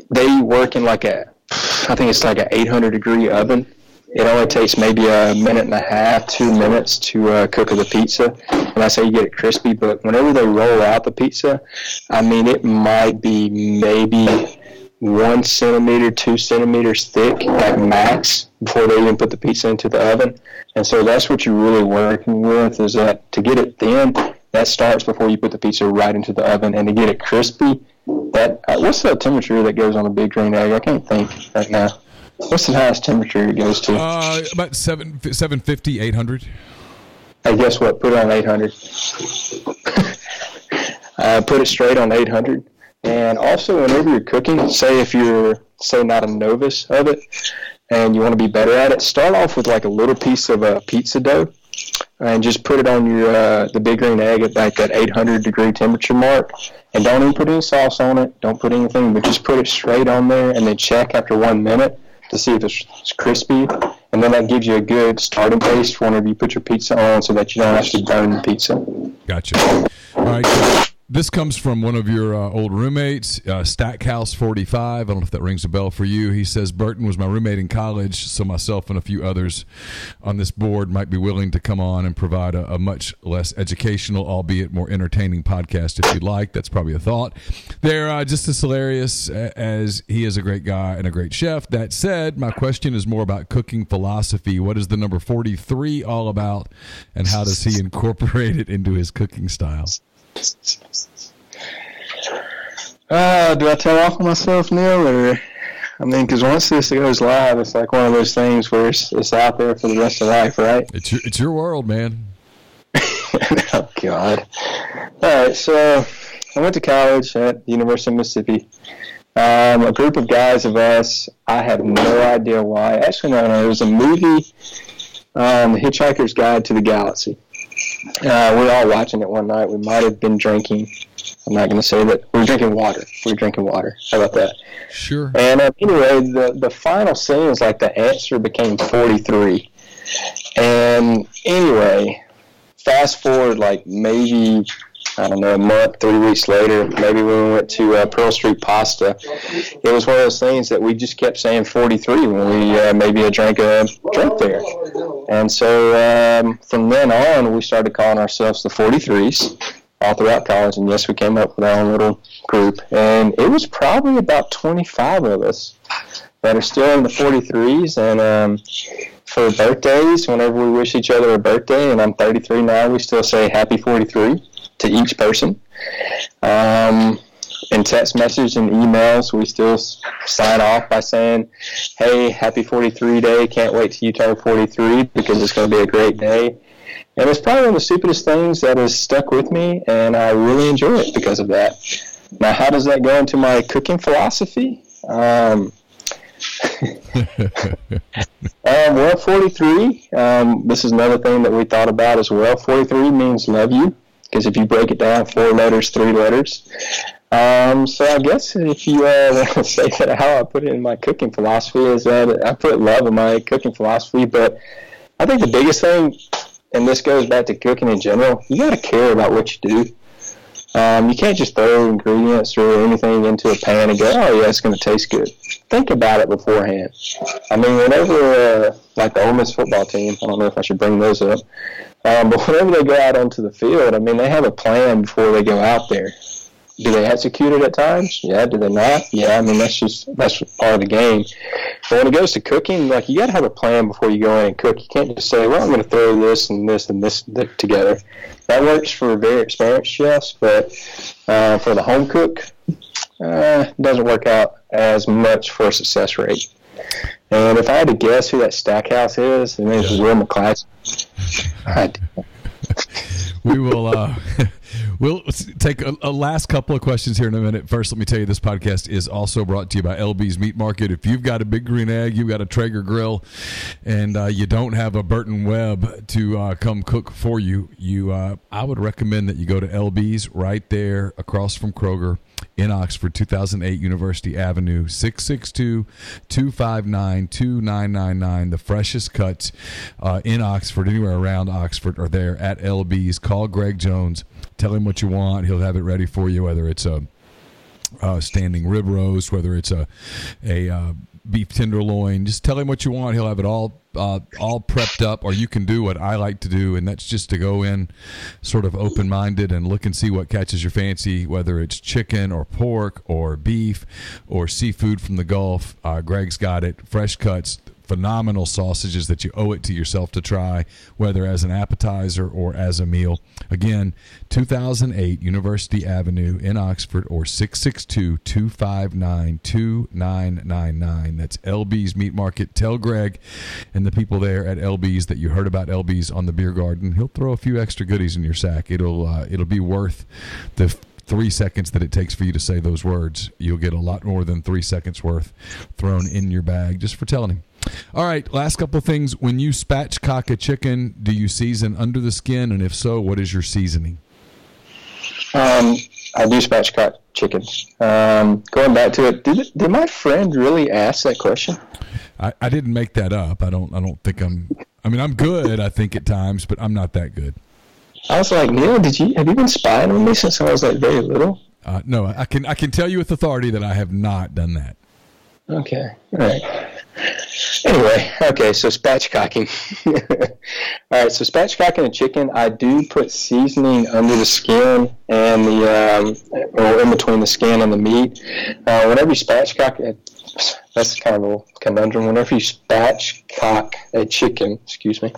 they work in like a, I think it's like an 800 degree oven it only takes maybe a minute and a half, two minutes to uh, cook the pizza. And I say you get it crispy, but whenever they roll out the pizza, I mean, it might be maybe one centimeter, two centimeters thick at max before they even put the pizza into the oven. And so that's what you're really working with is that to get it thin, that starts before you put the pizza right into the oven. And to get it crispy, that uh, what's the temperature that goes on a big green egg? I can't think right now. What's the highest temperature it goes to? Uh, about seven, 750, 800. Hey, guess what? Put it on 800. uh, put it straight on 800. And also, whenever you're cooking, say if you're, say, not a novice of it, and you want to be better at it, start off with like a little piece of a uh, pizza dough, and just put it on your uh, the big green egg at like that 800 degree temperature mark, and don't even put any sauce on it. Don't put anything, but just put it straight on there, and then check after one minute to see if it's crispy, and then that gives you a good starting base whenever you put your pizza on, so that you don't actually burn the pizza. Gotcha. All right. This comes from one of your uh, old roommates, uh, Stackhouse45. I don't know if that rings a bell for you. He says Burton was my roommate in college, so myself and a few others on this board might be willing to come on and provide a, a much less educational, albeit more entertaining podcast if you'd like. That's probably a thought. They're uh, just as hilarious as he is a great guy and a great chef. That said, my question is more about cooking philosophy. What is the number 43 all about, and how does he incorporate it into his cooking style? Uh, do I tell off on myself, Neil, or I mean, because once this goes live, it's like one of those things where it's, it's out there for the rest of life, right? It's your, it's your world, man. oh God! All right, so I went to college at the University of Mississippi. Um, a group of guys of us. I have no idea why. Actually, no, no. It was a movie, um, The Hitchhiker's Guide to the Galaxy. Uh, we were all watching it one night. We might have been drinking. I'm not going to say that. We were drinking water. We were drinking water. How about that? Sure. And uh, anyway, the, the final scene is like the answer became 43. And anyway, fast forward like maybe I don't know, a month, three weeks later, maybe when we went to uh, Pearl Street Pasta, it was one of those things that we just kept saying 43 when we uh, maybe a drink a drink there. And so um, from then on, we started calling ourselves the 43s all throughout college. And yes, we came up with our own little group. And it was probably about 25 of us that are still in the 43s. And um, for birthdays, whenever we wish each other a birthday, and I'm 33 now, we still say happy 43 to each person. Um, in text message and emails, we still sign off by saying, "Hey, happy 43 day! Can't wait till you turn 43 because it's going to be a great day." And it's probably one of the stupidest things that has stuck with me, and I really enjoy it because of that. Now, how does that go into my cooking philosophy? Um, um, well, 43, um, this is another thing that we thought about as well. 43 means love you because if you break it down, four letters, three letters. Um, so I guess if you uh, say that how I put it in my cooking philosophy is that I put love in my cooking philosophy, but I think the biggest thing, and this goes back to cooking in general, you got to care about what you do. Um, you can't just throw ingredients or anything into a pan and go, oh yeah, it's going to taste good. Think about it beforehand. I mean, whenever, uh, like the Ole Miss football team, I don't know if I should bring those up, um, but whenever they go out onto the field, I mean, they have a plan before they go out there. Do they execute it at times? Yeah. Do they not? Yeah. I mean, that's just that's part of the game. But when it goes to cooking, like you got to have a plan before you go in and cook. You can't just say, "Well, I'm going to throw this and this and this together." That works for very experienced chefs, but uh, for the home cook, uh, doesn't work out as much for a success rate. And if I had to guess who that Stackhouse is, his name is Will McClatchy. we will. Uh, We'll take a, a, last couple of questions here in a minute. First, let me tell you this podcast is also brought to you by LB's Meat Market. If you've got a big green egg, you've got a Traeger grill, and uh, you don't have a Burton Webb to uh, come cook for you, you uh, I would recommend that you go to LB's right there across from Kroger in Oxford, 2008 University Avenue, 662 259 2999. The freshest cuts uh, in Oxford, anywhere around Oxford, are there at LB's. Call Greg Jones. Tell him what you want. He'll have it ready for you, whether it's a uh, standing rib roast, whether it's a a uh, beef tenderloin. Just tell him what you want. He'll have it all uh, all prepped up. Or you can do what I like to do, and that's just to go in sort of open minded and look and see what catches your fancy, whether it's chicken or pork or beef or seafood from the Gulf. Uh, Greg's got it. Fresh cuts phenomenal sausages that you owe it to yourself to try, whether as an appetizer or as a meal. Again, 2008 University Avenue in Oxford or 662 259 2999. That's LB's Meat Market. Tell Greg and the people there at LB's that you heard about LB's on the beer garden. He'll throw a few extra goodies in your sack. It'll uh, it'll be worth the three seconds that it takes for you to say those words. You'll get a lot more than three seconds worth thrown in your bag just for telling him. All right, last couple of things. When you spatchcock a chicken, do you season under the skin? And if so, what is your seasoning? Um, I do spatchcock chickens. Um, going back to it, did, did my friend really ask that question? I, I didn't make that up. I don't. I don't think I'm. I mean, I'm good. I think at times, but I'm not that good. I was like, Neil, did you have you been spying on me since I was like very little? Uh, no, I can I can tell you with authority that I have not done that. Okay, all right. Anyway, okay, so spatchcocking. all right, so spatchcocking a chicken, I do put seasoning under the skin and the, um, or in between the skin and the meat. Uh, whenever you spatchcock that's kind of a conundrum. Whenever you spatchcock a chicken, excuse me,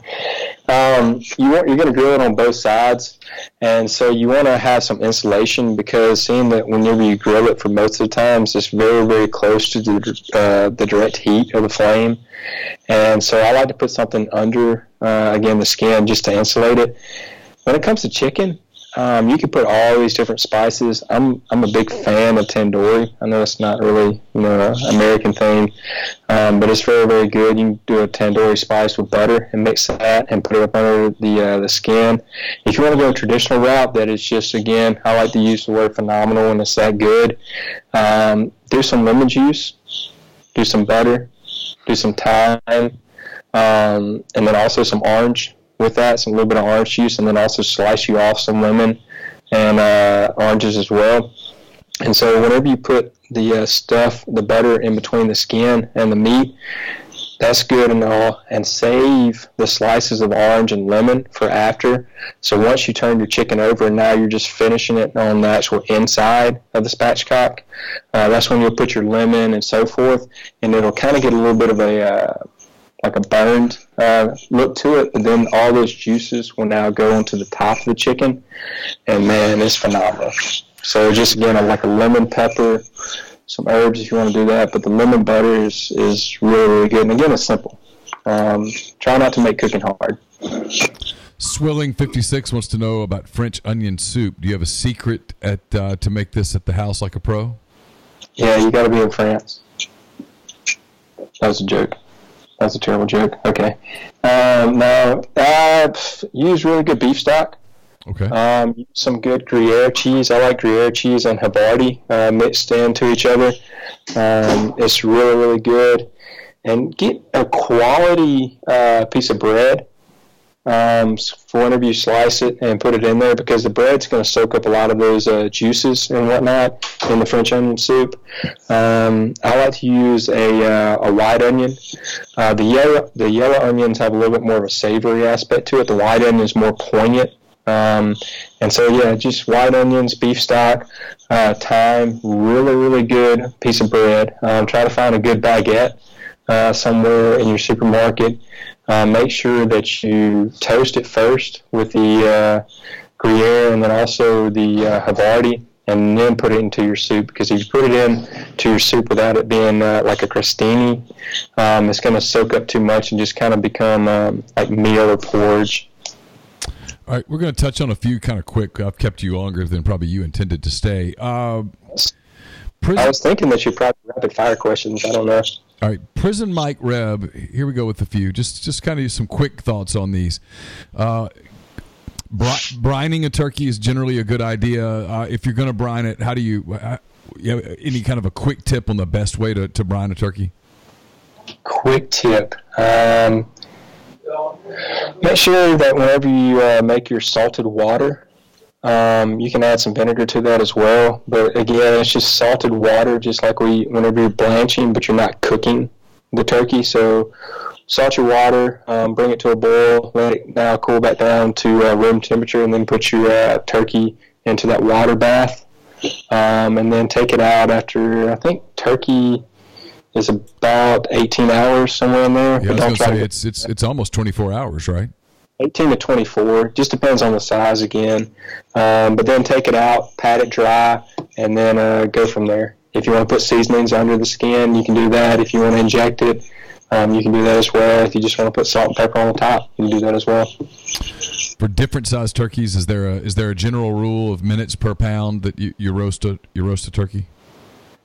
um, you want you're going to grill it on both sides, and so you want to have some insulation because seeing that whenever you grill it for most of the times, it's very very close to the uh, the direct heat of the flame, and so I like to put something under uh, again the skin just to insulate it. When it comes to chicken, um, you can put all these different spices. I'm I'm a big fan of tandoori. I know it's not really you know an American thing, um, but it's very very good. You can do a tandoori spice with butter and mix that and put it up under the uh, the skin. If you want to go a traditional route, that is just again I like to use the word phenomenal when it's that good. Um, do some lemon juice, do some butter, do some thyme, um, and then also some orange with that, some little bit of orange juice, and then also slice you off some lemon and uh, oranges as well. And so whenever you put the uh, stuff, the butter in between the skin and the meat, that's good and all. And save the slices of orange and lemon for after. So once you turn your chicken over, and now you're just finishing it on the actual inside of the spatchcock, uh, that's when you'll put your lemon and so forth, and it'll kind of get a little bit of a uh, like a burned uh, look to it, but then all those juices will now go onto the top of the chicken, and man, it's phenomenal. So just again, like a lemon pepper, some herbs if you want to do that, but the lemon butter is, is really, really good. And again, it's simple. Um, try not to make cooking hard. Swilling fifty six wants to know about French onion soup. Do you have a secret at uh, to make this at the house like a pro? Yeah, you got to be in France. That was a joke. That's a terrible joke. Okay. Um, now, uh, use really good beef stock. Okay. Um, some good Gruyere cheese. I like Gruyere cheese and Havarti uh, mixed into each other. Um, it's really, really good. And get a quality uh, piece of bread um, for whenever you slice it and put it in there because the bread's going to soak up a lot of those uh, juices and whatnot in the French onion soup. Um, I like to use a, uh, a white onion. Uh, the yellow the yellow onions have a little bit more of a savory aspect to it. The white onion is more poignant. Um, and so yeah, just white onions, beef stock, uh, thyme, really really good piece of bread. Um, try to find a good baguette uh, somewhere in your supermarket. Uh, make sure that you toast it first with the uh, Gruyere and then also the uh, Havarti, and then put it into your soup. Because if you put it in to your soup without it being uh, like a crostini, um, it's going to soak up too much and just kind of become um, like meal or porridge. All right, we're going to touch on a few kind of quick. I've kept you longer than probably you intended to stay. Uh, prison, I was thinking that you probably rapid fire questions. I don't know. All right, prison Mike Reb. Here we go with a few. Just just kind of some quick thoughts on these. Uh, bri- brining a turkey is generally a good idea. Uh, if you're going to brine it, how do you? Uh, you any kind of a quick tip on the best way to, to brine a turkey? Quick tip. Um, make sure that whenever you uh, make your salted water, um, you can add some vinegar to that as well. But again, it's just salted water, just like we whenever you're blanching, but you're not cooking the turkey. So salt your water, um, bring it to a boil, let it now cool back down to uh, room temperature, and then put your uh, turkey into that water bath, um, and then take it out after I think turkey is about 18 hours somewhere in there. Yeah, I was to say it's it's it's almost 24 hours, right? 18 to 24. Just depends on the size again. Um, but then take it out, pat it dry, and then uh, go from there. If you want to put seasonings under the skin, you can do that. If you want to inject it, um, you can do that as well. If you just want to put salt and pepper on the top, you can do that as well. For different sized turkeys, is there a is there a general rule of minutes per pound that you, you roast a you roast a turkey?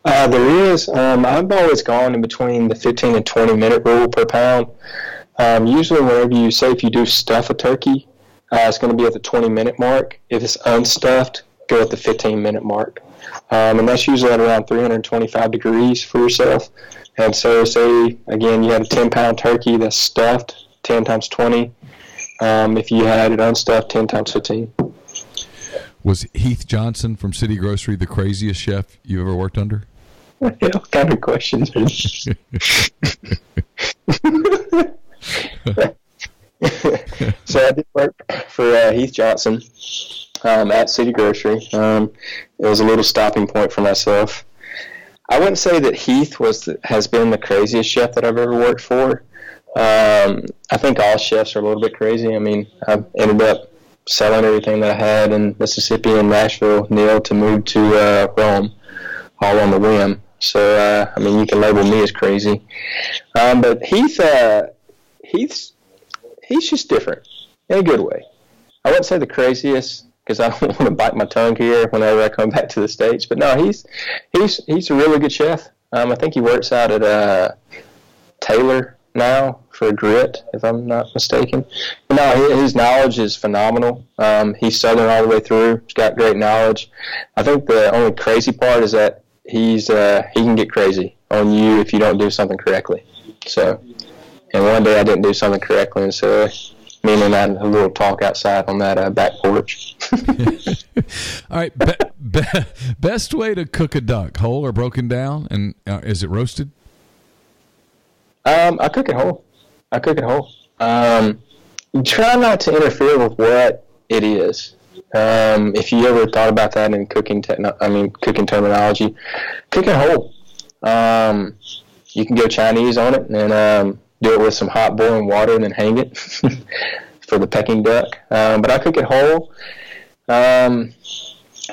Uh, there is. Um, I've always gone in between the 15 and 20 minute rule per pound. Um, usually, whenever you say if you do stuff a turkey, uh, it's going to be at the 20 minute mark. If it's unstuffed, go at the 15 minute mark. Um, and that's usually at around 325 degrees for yourself. And so, say again, you have a 10 pound turkey that's stuffed, 10 times 20. Um, if you had it unstuffed, ten times fifteen. Was Heath Johnson from City Grocery the craziest chef you ever worked under? What kind of questions are these? so I did work for uh, Heath Johnson um, at City Grocery. Um, it was a little stopping point for myself. I wouldn't say that Heath was the, has been the craziest chef that I've ever worked for. Um, I think all chefs are a little bit crazy. I mean, I ended up selling everything that I had in Mississippi and Nashville, Neil, to move to uh, Rome, all on the whim. So, uh, I mean, you can label me as crazy. Um, but Heath, uh, Heath's, he's just different in a good way. I wouldn't say the craziest because I don't want to bite my tongue here whenever I come back to the states. But no, he's he's he's a really good chef. Um, I think he works out at uh, Taylor now for grit, if I'm not mistaken. But no, his knowledge is phenomenal. Um, he's Southern all the way through. He's got great knowledge. I think the only crazy part is that he's uh, he can get crazy on you if you don't do something correctly. So, and one day I didn't do something correctly, and so me and him had a little talk outside on that uh, back porch. All right, be, be, best way to cook a duck, whole or broken down, and uh, is it roasted? Um, I cook it whole. I cook it whole. Um, try not to interfere with what it is. Um, if you ever thought about that in cooking, techno- I mean cooking terminology, cook it whole. Um, you can go Chinese on it and um, do it with some hot boiling water and then hang it for the Peking duck. Um, but I cook it whole. Um,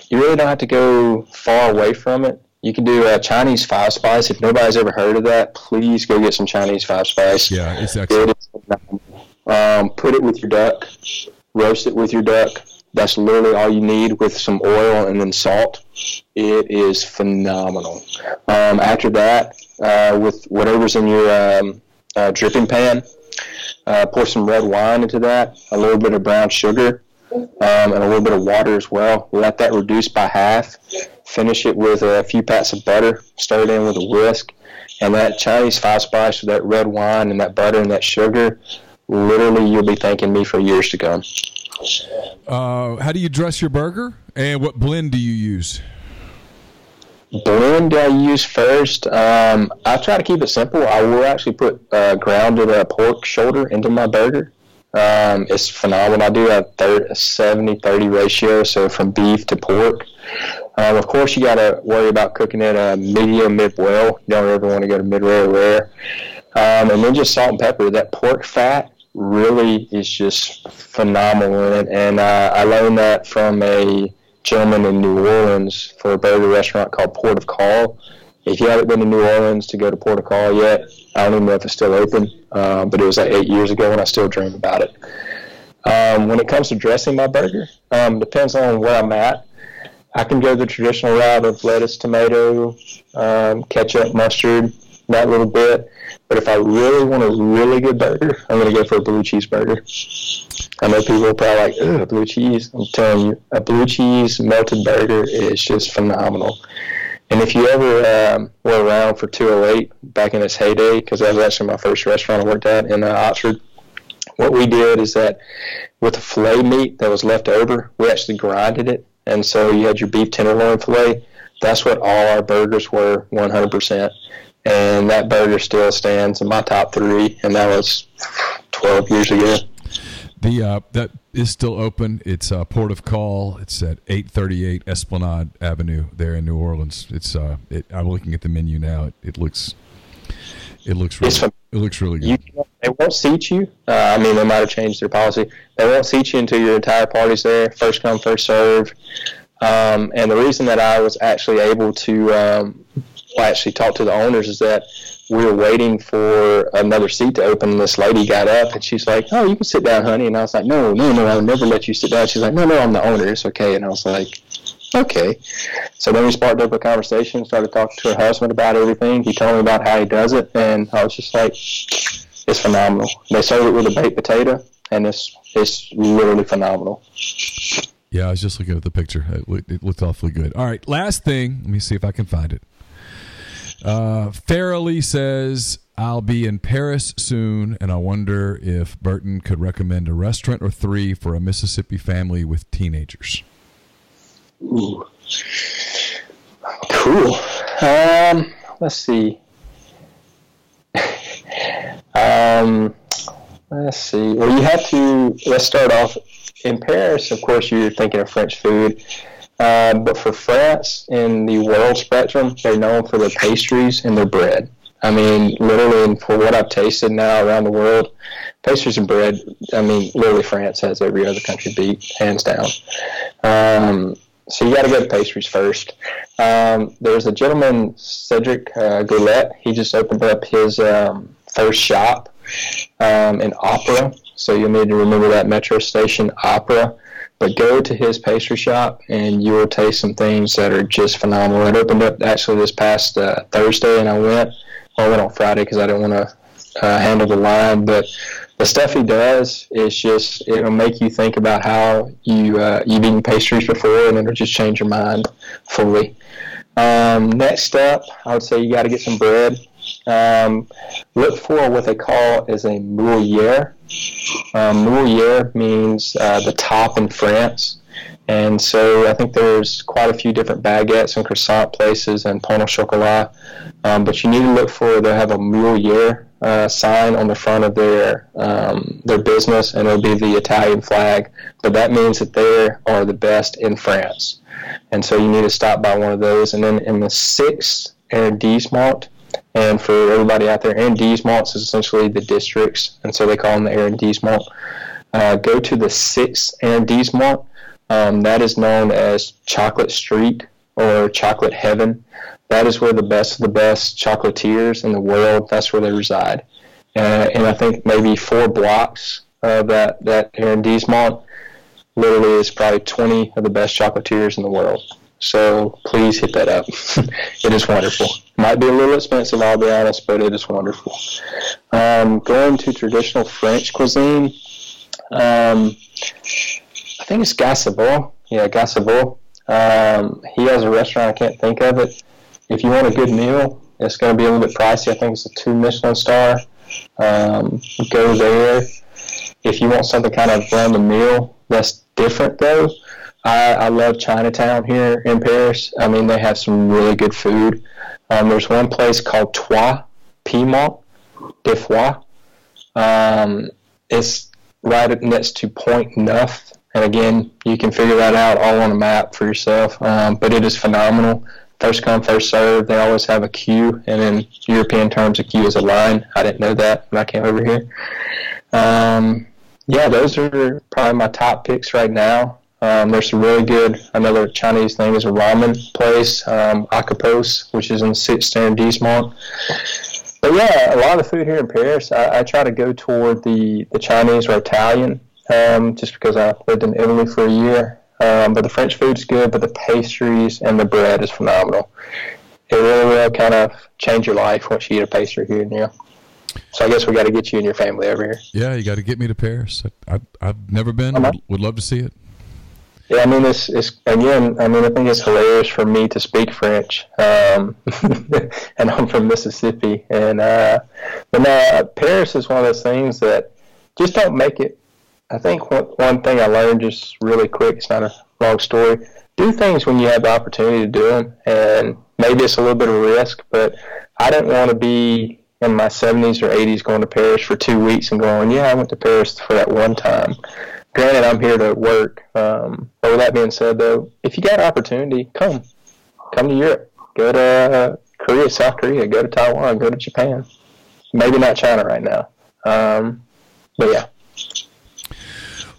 you really don't have to go far away from it. You can do a Chinese five spice. If nobody's ever heard of that, please go get some Chinese five spice. Yeah, it's excellent. Um, put it with your duck, roast it with your duck. That's literally all you need with some oil and then salt. It is phenomenal. Um, after that, uh, with whatever's in your um, uh, dripping pan, uh, pour some red wine into that, a little bit of brown sugar, um, and a little bit of water as well. Let that reduce by half. Finish it with a few pats of butter. Stir it in with a whisk. And that Chinese five spice with that red wine and that butter and that sugar, literally you'll be thanking me for years to come. Uh, how do you dress your burger, and what blend do you use? Blend I use first. Um, I try to keep it simple. I will actually put uh, grounded uh, pork shoulder into my burger. Um, it's phenomenal. I do a, thir- a 70-30 ratio, so from beef to pork. Um, of course, you got to worry about cooking it uh, medium, mid-well. You don't ever want to go to mid rare, rare. Um, and then just salt and pepper. That pork fat really is just phenomenal in it. And uh, I learned that from a gentleman in New Orleans for a burger restaurant called Port of Call. If you haven't been to New Orleans to go to Port of Call yet, I don't even know if it's still open, uh, but it was like eight years ago and I still dream about it. Um, when it comes to dressing my burger, um, depends on where I'm at. I can go the traditional route of lettuce, tomato, um, ketchup, mustard, that little bit. But if I really want a really good burger, I'm going to go for a blue cheeseburger. I know people are probably like, ugh, blue cheese. I'm telling you, a blue cheese melted burger is just phenomenal. And if you ever um, were around for 208 back in its heyday, because that was actually my first restaurant I worked at in uh, Oxford, what we did is that with the filet meat that was left over, we actually grinded it. And so you had your beef tenderloin filet. That's what all our burgers were, 100%. And that burger still stands in my top three, and that was 12 years ago. The uh, that is still open. It's uh, Port of Call. It's at eight thirty eight Esplanade Avenue there in New Orleans. It's uh, it, I'm looking at the menu now. It, it looks it looks really it looks really You, good. they won't seat you. Uh, I mean, they might have changed their policy. They won't seat you until your entire party's there. First come, first serve. Um, and the reason that I was actually able to um, well, actually talked to the owners is that we were waiting for another seat to open. And this lady got up and she's like, "Oh, you can sit down, honey." And I was like, "No, no, no, I would never let you sit down." She's like, "No, no, I'm the owner. It's okay." And I was like, "Okay." So then we sparked up a conversation. Started talking to her husband about everything. He told me about how he does it, and I was just like, "It's phenomenal." They serve it with a baked potato, and it's it's literally phenomenal. Yeah, I was just looking at the picture. It looked awfully good. All right, last thing. Let me see if I can find it. Uh, Farrelly says, I'll be in Paris soon, and I wonder if Burton could recommend a restaurant or three for a Mississippi family with teenagers. Ooh. Cool. Um, let's see. um, let's see. Well, you have to. Let's start off in Paris. Of course, you're thinking of French food. Uh, but for France, in the world spectrum, they're known for their pastries and their bread. I mean, literally, for what I've tasted now around the world, pastries and bread. I mean, literally, France has every other country beat, hands down. Um, so you got to go to pastries first. Um, there's a gentleman, Cedric uh, Grolet. He just opened up his um, first shop um, in Opera. So you'll need to remember that metro station, Opera. But go to his pastry shop and you will taste some things that are just phenomenal. It opened up actually this past uh, Thursday, and I went. Well, I went on Friday because I didn't want to uh, handle the line, but the stuff he does is just it'll make you think about how you uh, you've eaten pastries before, and it'll just change your mind fully. Um, next step, I would say you got to get some bread. Um, look for what they call is a moulière. Um, moulière means uh, the top in France. And so I think there's quite a few different baguettes and croissant places and pain au chocolat. Um, but you need to look for they have a moulière uh, sign on the front of their um, their business, and it'll be the Italian flag. But that means that they are the best in France, and so you need to stop by one of those. And then in the sixth arrondissement, and for everybody out there, arrondissements is essentially the districts, and so they call them the arrondissement. Uh, go to the sixth arrondissement. Um, that is known as Chocolate Street or Chocolate Heaven that is where the best of the best chocolatiers in the world, that's where they reside. Uh, and I think maybe four blocks of that, that arrondissement literally is probably 20 of the best chocolatiers in the world. So please hit that up. it is wonderful. Might be a little expensive, I'll be honest, but it is wonderful. Um, going to traditional French cuisine, um, I think it's Gassabon. Yeah, Gassabon. Um, he has a restaurant, I can't think of it, if you want a good meal, it's going to be a little bit pricey. I think it's a two Michelin star. Um, go there. If you want something kind of around the meal that's different, though, I, I love Chinatown here in Paris. I mean, they have some really good food. Um, there's one place called Trois Piment de Foie. Um, it's right next to Pont Neuf. And again, you can figure that out all on a map for yourself. Um, but it is phenomenal first come, first serve. They always have a queue, and in European terms, a queue is a line. I didn't know that when I came over here. Um, yeah, those are probably my top picks right now. Um, there's some really good. Another Chinese thing is a ramen place, um, Akapos, which is in Sixth arrondissement. But yeah, a lot of the food here in Paris, I, I try to go toward the, the Chinese or Italian, um, just because I lived in Italy for a year. Um, but the French food's good, but the pastries and the bread is phenomenal. It really will kind of change your life once you eat a pastry here and there. So I guess we got to get you and your family over here. Yeah, you got to get me to Paris. I, have never been. Would, would, love to see it. Yeah, I mean, it's, it's again. I mean, I think it's hilarious for me to speak French, um, and I'm from Mississippi. And uh, but now Paris is one of those things that just don't make it I think one, one thing I learned just really quick, it's not a long story, do things when you have the opportunity to do them. And maybe it's a little bit of a risk, but I didn't want to be in my 70s or 80s going to Paris for two weeks and going, yeah, I went to Paris for that one time. Granted, I'm here to work. Um, but with that being said, though, if you got opportunity, come. Come to Europe. Go to uh, Korea, South Korea. Go to Taiwan. Go to Japan. Maybe not China right now. Um, but yeah.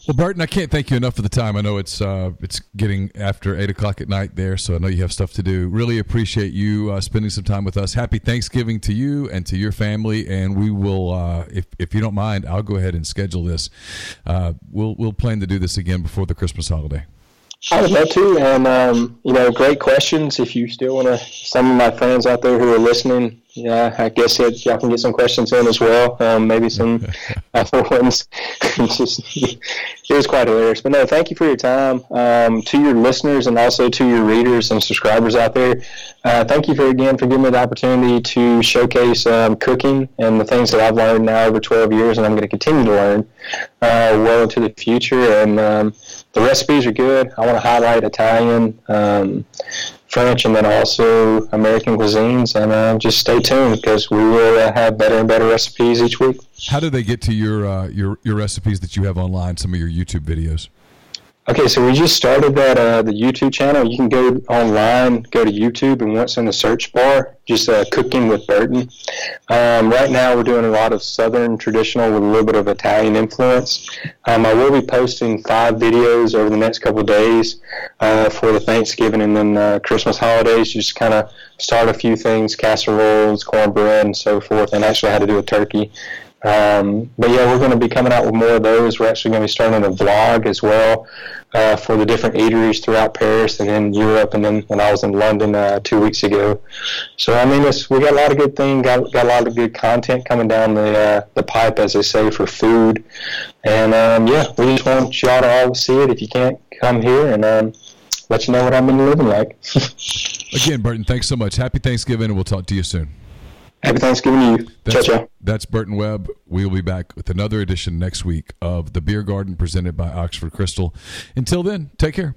Well, Burton, I can't thank you enough for the time. I know it's uh, it's getting after eight o'clock at night there, so I know you have stuff to do. Really appreciate you uh, spending some time with us. Happy Thanksgiving to you and to your family, and we will, uh, if if you don't mind, I'll go ahead and schedule this. Uh, we'll we'll plan to do this again before the Christmas holiday. I would love to, and um, you know, great questions. If you still want to, some of my fans out there who are listening, yeah, I guess it, y'all can get some questions in as well. Um, maybe some other ones. just, it was quite hilarious. But no, thank you for your time. Um, to your listeners and also to your readers and subscribers out there, uh, thank you for again for giving me the opportunity to showcase um, cooking and the things that I've learned now over 12 years, and I'm going to continue to learn uh, well into the future. And um, the recipes are good. I want to highlight Italian. Um, French and then also American cuisines. And uh, just stay tuned because we will uh, have better and better recipes each week. How do they get to your uh, your your recipes that you have online? Some of your YouTube videos. Okay, so we just started that uh, the YouTube channel. You can go online, go to YouTube, and once in the search bar, just uh, cooking with Burton. Um, right now, we're doing a lot of Southern traditional with a little bit of Italian influence. Um, I will be posting five videos over the next couple days uh, for the Thanksgiving and then uh, Christmas holidays. Just kind of start a few things, casseroles, cornbread, and so forth, and actually how to do a turkey. Um, but yeah, we're going to be coming out with more of those. We're actually going to be starting a vlog as well uh, for the different eateries throughout Paris and in Europe, and then when I was in London uh, two weeks ago. So I mean, it's, we got a lot of good things, got, got a lot of good content coming down the uh, the pipe, as they say, for food. And um, yeah, we just want y'all to all see it. If you can't come here and um, let you know what I've been living like. Again, Burton, thanks so much. Happy Thanksgiving, and we'll talk to you soon. Happy Thanksgiving to you. That's, ciao, ciao. That's Burton Webb. We'll be back with another edition next week of The Beer Garden presented by Oxford Krystal. Until then, take care.